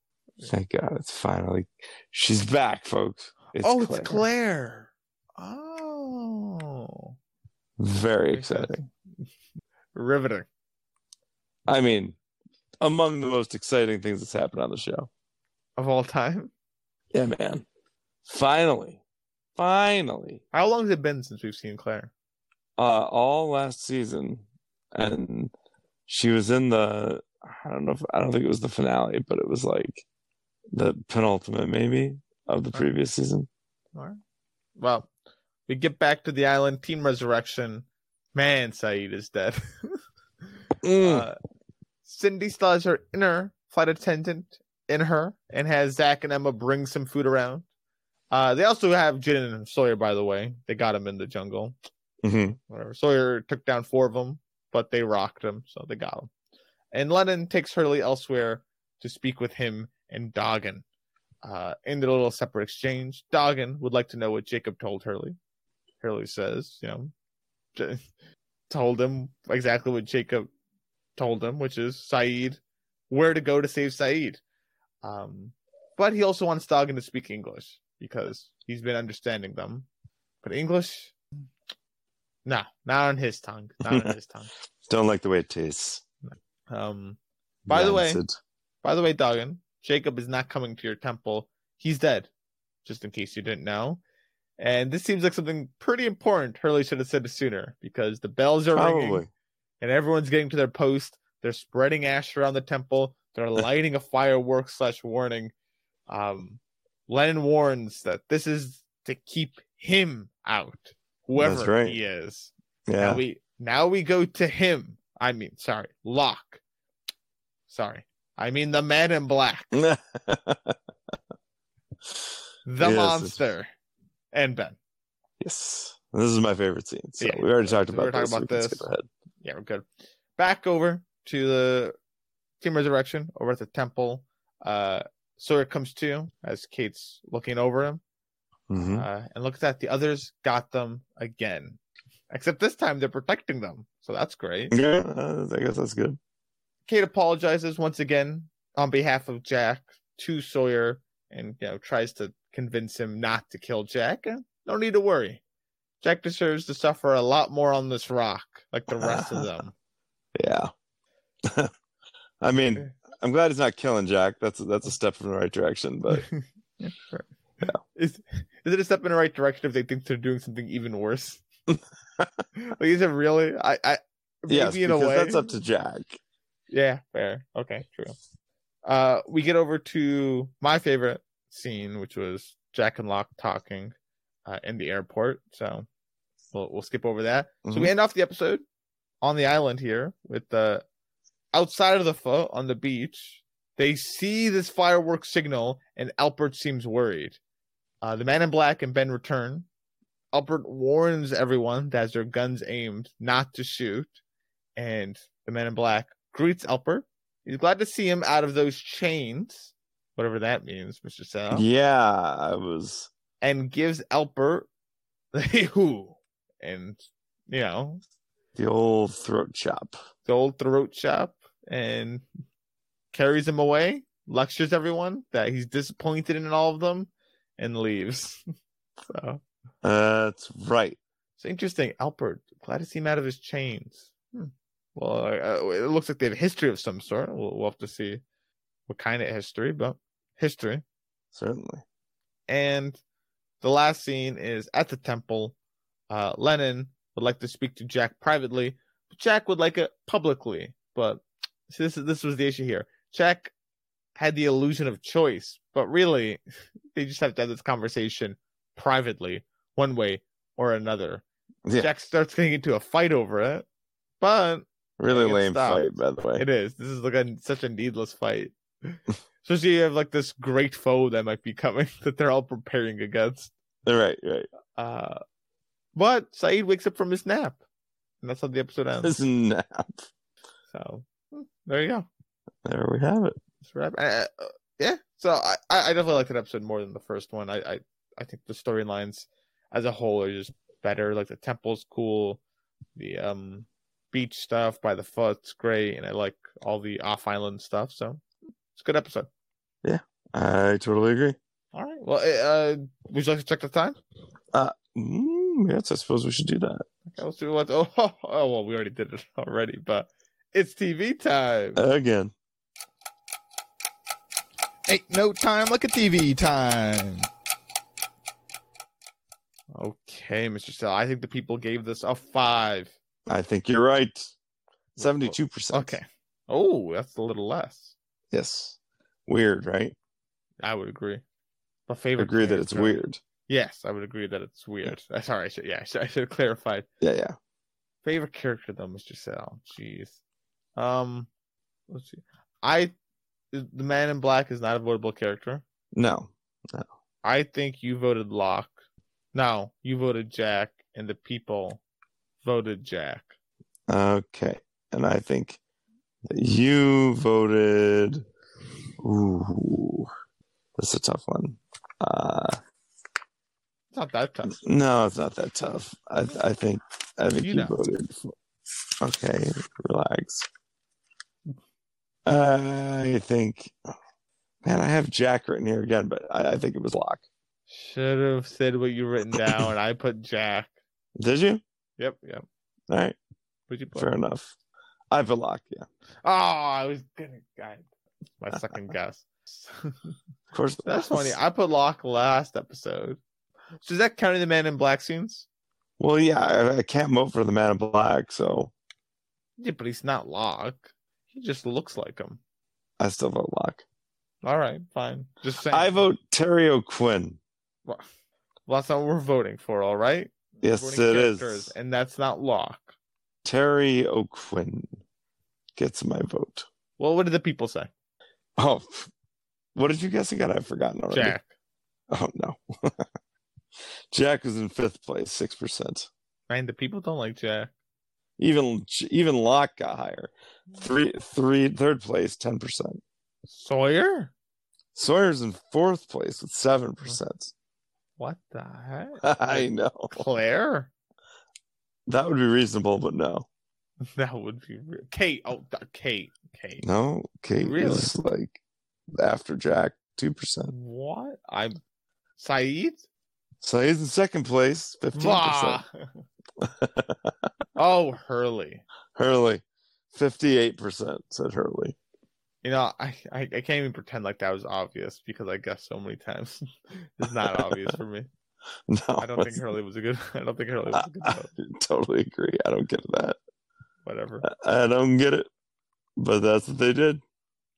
Thank God, it's finally. She's back, folks. It's oh, Claire. it's Claire. Oh, Very exciting. riveting. I mean, among the most exciting things that's happened on the show. Of all time. Yeah, man. Finally, finally. How long has it been since we've seen Claire? uh all last season and she was in the i don't know if i don't think it was the finale but it was like the penultimate maybe of the previous season All right. Well, we get back to the island. Team Resurrection. Man, Sayid is dead. Mm. uh, Cindy still has her inner flight attendant in her and has Zach and Emma bring some food around. Uh, they also have Jin and Sawyer, by the way. They got him in the jungle. Mhm. whatever. Sawyer took down four of them, but they rocked him, so they got him. And Lennon takes Hurley elsewhere to speak with him and Dogen. Uh, in the little separate exchange, Dogen would like to know what Jacob told Hurley. Hurley says, you know, told him exactly what Jacob told him, which is Sayid, where to go to save Sayid. Um, but he also wants Dogen to speak English because he's been understanding them. But English, no, not on his tongue. Not on his tongue. don't like the way it tastes Um, By the way- by the way, Dogen, Jacob is not coming to your temple. He's dead, just in case you didn't know. And this seems like something pretty important Hurley should have said it sooner because the bells are ringing and everyone's getting to their post. They're spreading ash around the temple. They're lighting a firework slash warning. Um, Lennon warns that this is to keep him out, whoever right. he is. Now yeah we now we go to him. I mean, sorry, Locke. Sorry, I mean the man in black, the Yes, monster, and Ben. yes this is my favorite scene so Yeah, we already so talked we were about talking this, so about we can this. Yeah, we're good. Back over to the Team Resurrection over at the temple. Uh, Sawyer comes to as Kate's looking over him Mhm. uh, and looks at that. the others. Got them again, except this time they're protecting them, so that's great. yeah uh, i guess that's good Kate apologizes once again on behalf of Jack to Sawyer and you know tries to convince him not to kill Jack. And no need to worry. Jack deserves to suffer a lot more on this rock, like the rest of them. yeah i mean i'm glad he's not killing jack that's that's a step in the right direction but Yeah, sure. Is is it a step in the right direction if they think they're doing something even worse? like, is it really? I, I maybe yes in a because way. that's up to jack Yeah, fair. Okay, true. Uh, we get over to my favorite scene, which was Jack and Locke talking uh, in the airport. So we'll, we'll skip over that. So Mhm. we end off the episode on the island here with the outside of the foot on the beach. They see this fireworks signal, and Albert seems worried. Uh, the man in black and Ben return. Albert warns everyone that has their guns aimed not to shoot, and the man in black greets Albert. He's glad to see him out of those chains, whatever that means, Mister Sal Yeah, I was. and gives Albert the who and you know The old throat chop. the old throat chop and carries him away, lectures everyone that he's disappointed in all of them, and leaves. so That's right. it's interesting. Albert, glad to see him out of his chains. Hmm. Well, uh, it looks like they have a history of some sort. We'll, we'll have to see what kind of history, but history. Certainly. And the last scene is at the temple. Uh, Lennon would like to speak to Jack privately, but Jack would like it publicly. But see, this is this was the issue here. Jack had the illusion of choice, but really, they just have to have this conversation privately, one way or another. Yeah. Jack starts getting into a fight over it, but Really lame stopped. fight, by the way. it is. This is like a, such a needless fight. Especially you have like this great foe that might be coming that they're all preparing against. Right, right. Uh, but Sayid wakes up from his nap, and that's how the episode ends. This nap. So hmm, there you go. There we have it. Uh, yeah. So I, I I definitely like that episode more than the first one. I I, I think the storylines as a whole are just better. Like the temple's cool, the um beach stuff by the foot's great, and I like all the off island stuff. So it's a good episode. Yeah, I totally agree. All right. Well, uh, would you like to check the time? Mm, yes, I suppose we should do that. Okay, let's do what. Oh, oh, oh, well, we already did it already, but it's TV time. Again. Ain't no time like a TV time. Okay, Mr. Sal. I think the people gave this a five. I think you're right. 72%. Okay. Oh, that's a little less. Yes. Weird, right? I would agree. My favorite. agree that it's character- weird. Yes, I would agree that it's weird. Uh, Sorry, I should. Yeah, I should, I should have clarified. Yeah, yeah. Favorite character though, Mr. Sal. Jeez. Um, let's see. I, the Man in Black is not a votable character. No. No. I think you voted Locke. No, you voted Jack, and the people voted Jack. Okay. And I think you voted. Ooh. That's a tough one. Uh, It's not that tough. no, it's not that tough. I, I think, I think You you, know. voted. For, okay, relax. I think, man, I have Jack written here again, but I, I think it was Locke. Should have said what you written down. I put Jack. Did you? Yep, yep. All right, What'd you put? fair enough. I put Locke. Yeah, Oh, I was gonna. God, my second guess. of course. That's funny. I put Locke last episode. So is that counting the Man in Black scenes? Well, yeah, I, I can't vote for the Man in Black, so Yeah, but he's not Locke. He just looks like him. I still vote Locke. All right, fine. Just saying. I vote Terry O'Quinn. Well, that's not what we're voting for. All right. Yes, it is. and that's not Locke. Terry O'Quinn gets my vote. Well, what did the people say? Oh, what did you guess again? I've forgotten already. Jack. Oh no. Jack is in fifth place, six percent. Man, the people don't like Jack. Even even Locke got higher. Three three third place, ten percent. Sawyer? Sawyer's in fourth place with seven percent. What the heck? I know. Claire? That would be reasonable, but no. That would be re- Kate. Oh, Kate. Kate. No, Kate Really? is like after Jack, two percent. What? I'm Sayid? So he's in second place, fifteen percent. Oh, Hurley. Hurley, fifty-eight percent said Hurley. You know, I, I I can't even pretend like that was obvious because I guessed so many times. it's not obvious for me. No, I don't think Hurley was a good. I don't think Hurley was a good I. I totally agree. I don't get that. Whatever. I I don't get it, but that's what they did.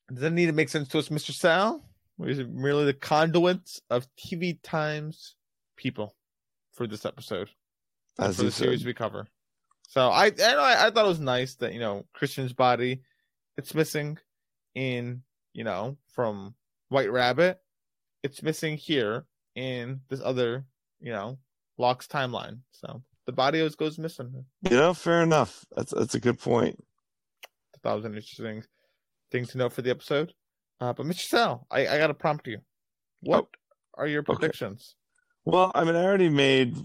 Does that need to make sense to us, Mr. Sal? Or is it merely the conduits of TV Times people for this episode? As for the series we cover. So I, I I thought it was nice that you know Christian's body, it's missing in you know from White Rabbit, it's missing here in this other you know Locke's timeline. So the body always goes missing. You know, fair enough. That's that's a good point. I thought was an interesting thing to know for the episode. Uh, but Mr. Sal, I, I got to prompt you. What are your okay. predictions? Well, I mean, I already made,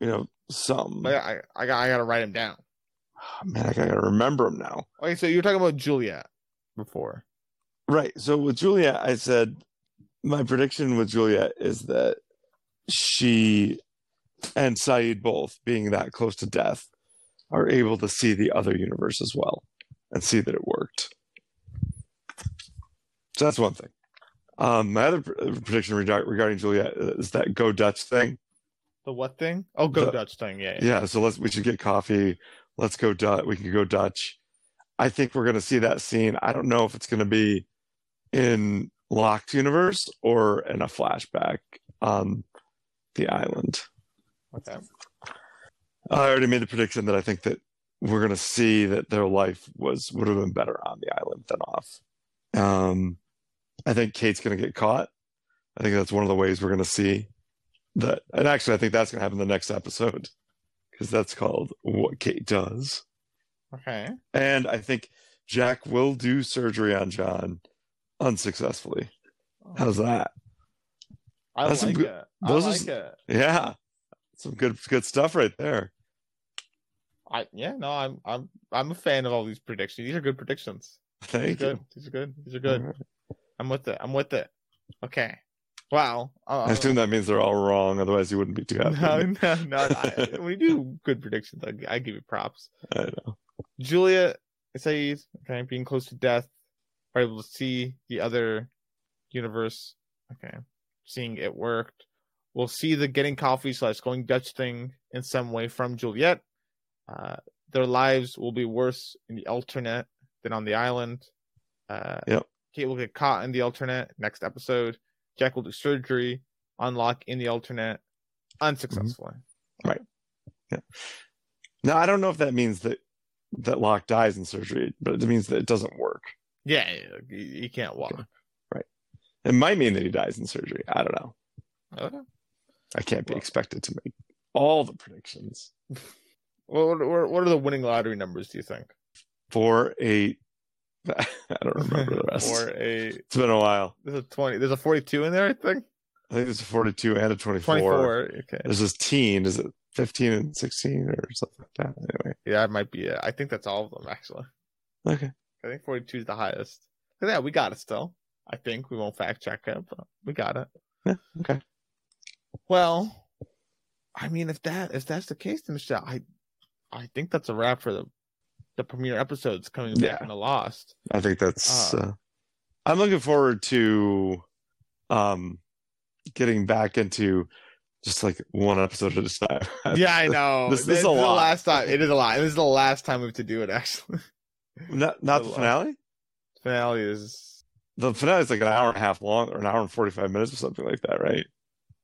you know, some. I, I, I got I got to write them down. Man, I gotta remember them now. Okay, so you were talking about Juliet before. Right. So with Juliet, I said my prediction with Juliet is that she and Sayid both, being that close to death, are able to see the other universe as well and see that it worked. So that's one thing. Um, my other pr- prediction rega- regarding Juliet is that Go Dutch thing. The what thing? Oh, Go The- Dutch thing. Yeah, yeah. Yeah, so let's we should get coffee. Let's go Dutch. We can go Dutch. I think we're gonna see that scene. I don't know if it's gonna be in Locked universe or in a flashback on the island. Okay. I already made the prediction that I think that we're gonna see that their life was would have been better on the island than off. Um, I think Kate's gonna get caught. I think that's one of the ways we're gonna see that. And actually, I think that's gonna happen in the next episode because that's called "What Kate Does." Okay. And I think Jack will do surgery on John unsuccessfully. How's that? I That's like good- it. I those are like s- it. Yeah, some good good stuff right there. I yeah. No, I'm I'm I'm a fan of all these predictions. These are good predictions. These are Thank good. These are good. These are good. I'm with it. I'm with it. Okay. Wow. Uh, I assume that means they're all wrong. Otherwise, you wouldn't be too happy. no, no, no. I, when you do good predictions, I, I give you props. I know. Julia says, okay, being close to death, are able to see the other universe. Okay, seeing it worked. We'll see the getting coffee slash going Dutch thing in some way from Juliet. Uh, their lives will be worse in the alternate than on the island. Uh, Yep. Kate will get caught in the alternate next episode. Jack will do surgery, unlock in the alternate, unsuccessfully. Right. Yeah. Now, I don't know if that means that that Locke dies in surgery, but it means that it doesn't work. Yeah, he can't walk. It might mean that he dies in surgery. I don't know. Okay. I can't be Well- expected to make all the predictions. What, what, what are the winning lottery numbers, do you think? Four, eight. I don't remember the rest. Or a It's been a while. there's a twenty. There's a forty-two in there, I think. I think there's a 42 and a 24. Twenty-four. Okay. There's this teen. Is it 15 and 16 or something like that? Anyway. Yeah, it might be. It. I think that's all of them actually. Okay. I think forty-two is the highest. Yeah, we got it still. I think we won't fact check it, but we got it. Yeah, okay. Well, I mean, if that if that's the case, then Michelle, I I think that's a wrap for the the premiere episodes coming back Yeah. in the Lost. I think that's. Uh, Uh, I'm looking forward to um getting back into just like one episode at a time. Yeah, I know. This- this is a the lot. last time. It is a lot. This is the last time we have to do it. Actually, not not the finale. finale is The finale is like an hour and a half long, or an hour and 45 minutes, or something like that, right?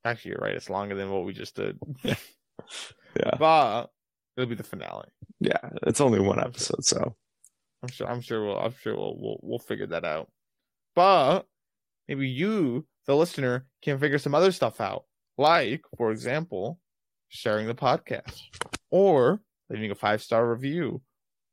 actually you're right. It's longer than what we just did. Yeah. but it'll be the finale. Yeah. It's only one episode, so I'm sure. I'm sure we'll. I'm sure we'll. We'll, we'll figure that out. But maybe you, the listener, can figure some other stuff out. Like, for example, sharing the podcast, or leaving a five star review,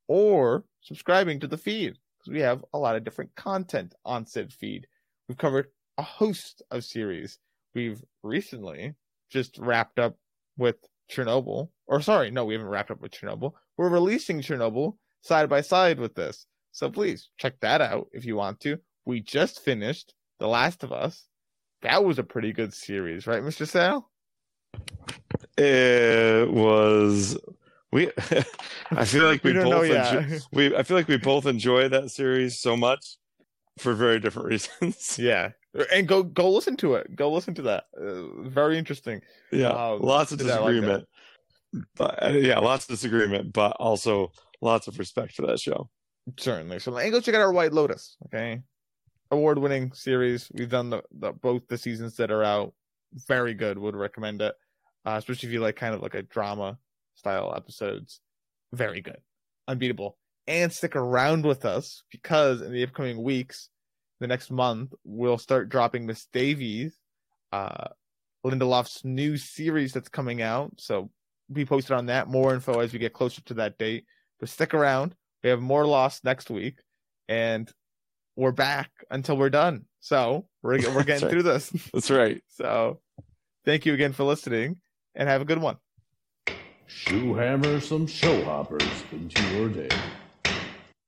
or subscribing to the feed because we have a lot of different content on said feed. We've covered a host of series. We've recently just wrapped up with Chernobyl. Or sorry, no, we haven't wrapped up with Chernobyl. We're releasing Chernobyl side by side with this. So please check that out if you want to. We just finished The Last of Us. That was a pretty good series, right, Mr. Sal? it was we I feel like we, We both enjoy, we I feel like we both enjoy that series so much for very different reasons. Yeah. And go go listen to it. Go listen to that. Uh, very interesting. yeah, Um, lots of I like disagreement. but uh, yeah, lots of disagreement, but also lots of respect for that show. Certainly. So and go check out our White Lotus. Okay. Award winning series. We've done the, the both the seasons that are out. Very good. Would recommend it. Uh, especially if you like kind of like a drama style episodes. Very good, unbeatable. And stick around with us because in the upcoming weeks, the next month, we'll start dropping Mrs. Davis, uh, Lindelof's new series that's coming out. So be posted on that. More info as we get closer to that date. But stick around. We have more Lost next week, and we're back until we're done. So we're we're getting right. through this. That's right. So thank you again for listening, and have a good one. Shoe hammer some show hoppers into your day.